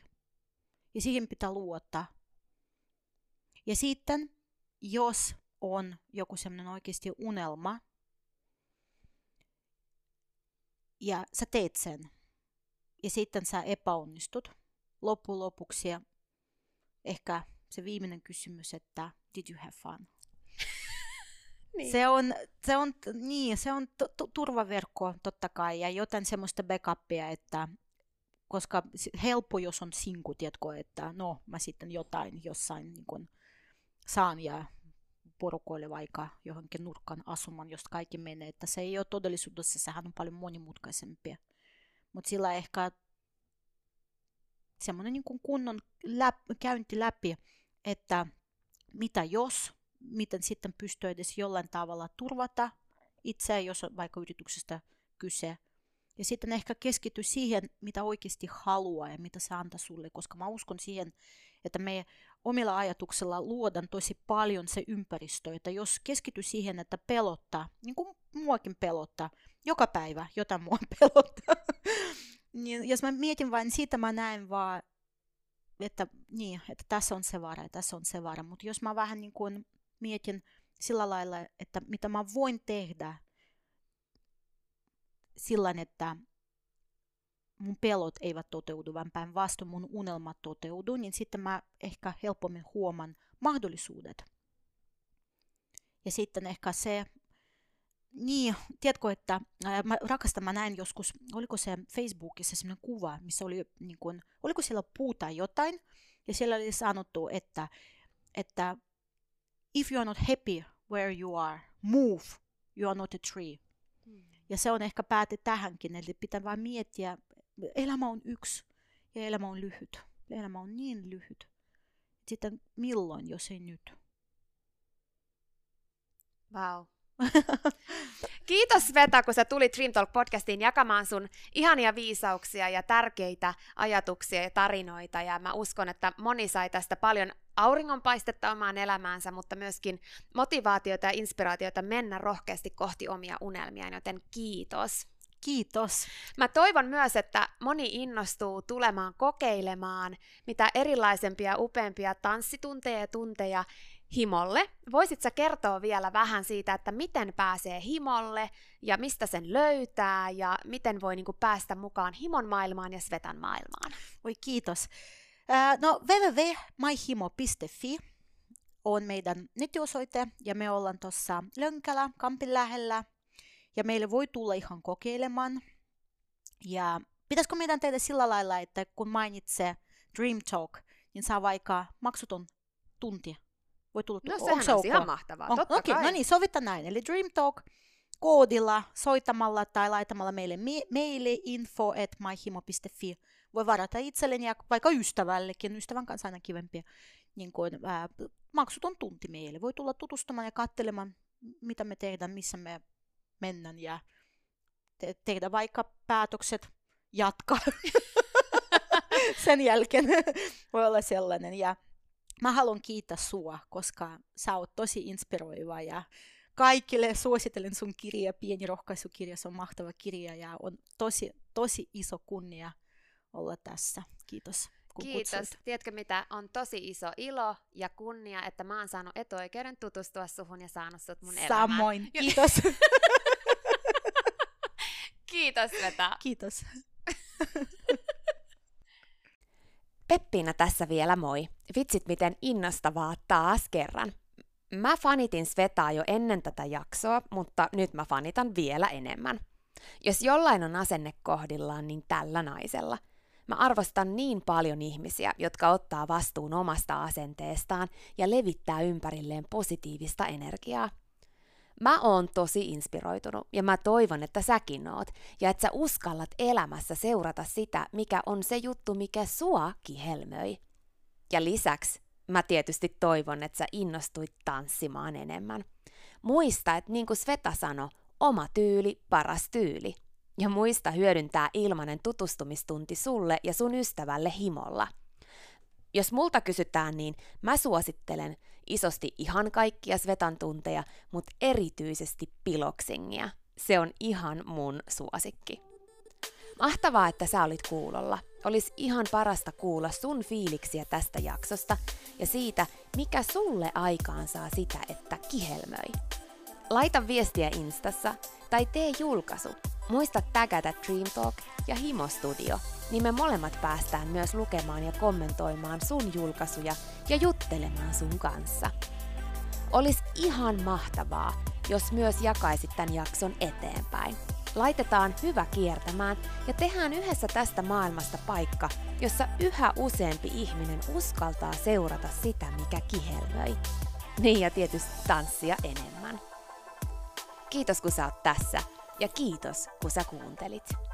Speaker 2: Ja siihen pitää luottaa. Ja sitten, jos on joku semmoinen oikeasti unelma, ja sä teet sen, ja sitten sä epäonnistut, loppujen lopuksi ehkä se viimeinen kysymys, että did you have fun? niin. Se on, se on, niin, se on t- t- turvaverkko totta kai ja joten semmoista backupia, että koska helppo, jos on sinku, tiedätkö, että no mä sitten jotain jossain niin kun, saan ja porukoille vaikka johonkin nurkan asuman, josta kaikki menee, että se ei ole todellisuudessa, sehän on paljon monimutkaisempia. Mutta sillä ehkä semmoinen niin kuin kunnon läp, käynti läpi, että mitä jos, miten sitten pystyy edes jollain tavalla turvata itseä, jos on vaikka yrityksestä kyse. Ja sitten ehkä keskity siihen, mitä oikeasti haluaa ja mitä se antaa sulle, koska mä uskon siihen, että me omilla ajatuksilla luodaan tosi paljon se ympäristö, että jos keskity siihen, että pelottaa, niin kuin muakin pelottaa, joka päivä jotain mua pelottaa, niin jos mä mietin vain siitä, mä näen vaan, että, niin, että tässä on se vara ja tässä on se vara. Mutta jos mä vähän niin kuin mietin sillä lailla, että mitä mä voin tehdä sillä että mun pelot eivät toteudu, vaan päinvastoin mun unelmat toteudu, niin sitten mä ehkä helpommin huomaan mahdollisuudet. Ja sitten ehkä se niin, tiedätkö, että ää, mä rakastan, mä näin joskus, oliko se Facebookissa sellainen kuva, missä oli, niin kuin, oliko siellä puuta jotain, ja siellä oli sanottu, että, että if you are not happy where you are, move, you are not a tree. Hmm. Ja se on ehkä pääte tähänkin, eli pitää vain miettiä, elämä on yksi, ja elämä on lyhyt. Elämä on niin lyhyt. Sitten milloin, jos ei nyt?
Speaker 1: Wow. Kiitos Veta, kun sä tulit Dream Talk podcastiin jakamaan sun ihania viisauksia ja tärkeitä ajatuksia ja tarinoita. Ja mä uskon, että moni sai tästä paljon auringonpaistetta omaan elämäänsä, mutta myöskin motivaatiota ja inspiraatiota mennä rohkeasti kohti omia unelmia, joten kiitos.
Speaker 2: Kiitos.
Speaker 1: Mä toivon myös, että moni innostuu tulemaan kokeilemaan mitä erilaisempia, upeampia tanssitunteja ja tunteja himolle. Voisit sä kertoa vielä vähän siitä, että miten pääsee himolle ja mistä sen löytää ja miten voi niin kuin, päästä mukaan himon maailmaan ja Svetan maailmaan?
Speaker 2: Oi kiitos. Uh, no www.myhimo.fi on meidän nettiosoite ja me ollaan tuossa Lönkälä, Kampin lähellä ja meille voi tulla ihan kokeilemaan. Ja pitäisikö meidän tehdä sillä lailla, että kun mainitsee Dream Talk, niin saa vaikka maksuton tunti voi tulla.
Speaker 1: No sehän on ihan mahtavaa, on, totta okay,
Speaker 2: kai. No niin, sovita näin. Eli Dream Talk koodilla, soittamalla tai laitamalla meille me- maili info at myhimo.fi. Voi varata itselleni ja vaikka ystävällekin, ystävän kanssa aina kivempiä, niin kuin, ää, maksuton tunti meille. Voi tulla tutustumaan ja katselemaan, mitä me tehdään, missä me mennään ja te- tehdä vaikka päätökset jatkaa. Sen jälkeen voi olla sellainen. Ja mä haluan kiittää sua, koska sä oot tosi inspiroiva ja kaikille suosittelen sun kirja, pieni rohkaisukirja, se on mahtava kirja ja on tosi, tosi iso kunnia olla tässä. Kiitos.
Speaker 1: Kiitos. Kutsut. Tiedätkö mitä? On tosi iso ilo ja kunnia, että mä oon saanut etuoikeuden tutustua suhun ja saanut sut mun
Speaker 2: elämään. Samoin. Kiitos.
Speaker 1: Kiitos Veta.
Speaker 2: Kiitos.
Speaker 1: Peppiina tässä vielä moi. Vitsit miten innostavaa taas kerran. Mä fanitin Svetaa jo ennen tätä jaksoa, mutta nyt mä fanitan vielä enemmän. Jos jollain on asenne kohdillaan, niin tällä naisella. Mä arvostan niin paljon ihmisiä, jotka ottaa vastuun omasta asenteestaan ja levittää ympärilleen positiivista energiaa. Mä oon tosi inspiroitunut ja mä toivon, että säkin oot ja että sä uskallat elämässä seurata sitä, mikä on se juttu, mikä sua kihelmöi. Ja lisäksi mä tietysti toivon, että sä innostuit tanssimaan enemmän. Muista, että niin kuin Sveta sanoi, oma tyyli, paras tyyli. Ja muista hyödyntää ilmanen tutustumistunti sulle ja sun ystävälle himolla. Jos multa kysytään, niin mä suosittelen isosti ihan kaikkia Svetan tunteja, mutta erityisesti piloksingia. Se on ihan mun suosikki. Mahtavaa, että sä olit kuulolla. Olisi ihan parasta kuulla sun fiiliksiä tästä jaksosta ja siitä, mikä sulle aikaan saa sitä, että kihelmöi. Laita viestiä Instassa tai tee julkaisu. Muista tägätä Dream Talk ja Himo Studio, niin me molemmat päästään myös lukemaan ja kommentoimaan sun julkaisuja ja juttelemaan sun kanssa. Olisi ihan mahtavaa, jos myös jakaisit tämän jakson eteenpäin. Laitetaan hyvä kiertämään ja tehdään yhdessä tästä maailmasta paikka, jossa yhä useampi ihminen uskaltaa seurata sitä, mikä kihelmöi. Niin ja tietysti tanssia enemmän. Kiitos kun sä oot tässä ja kiitos kun sä kuuntelit.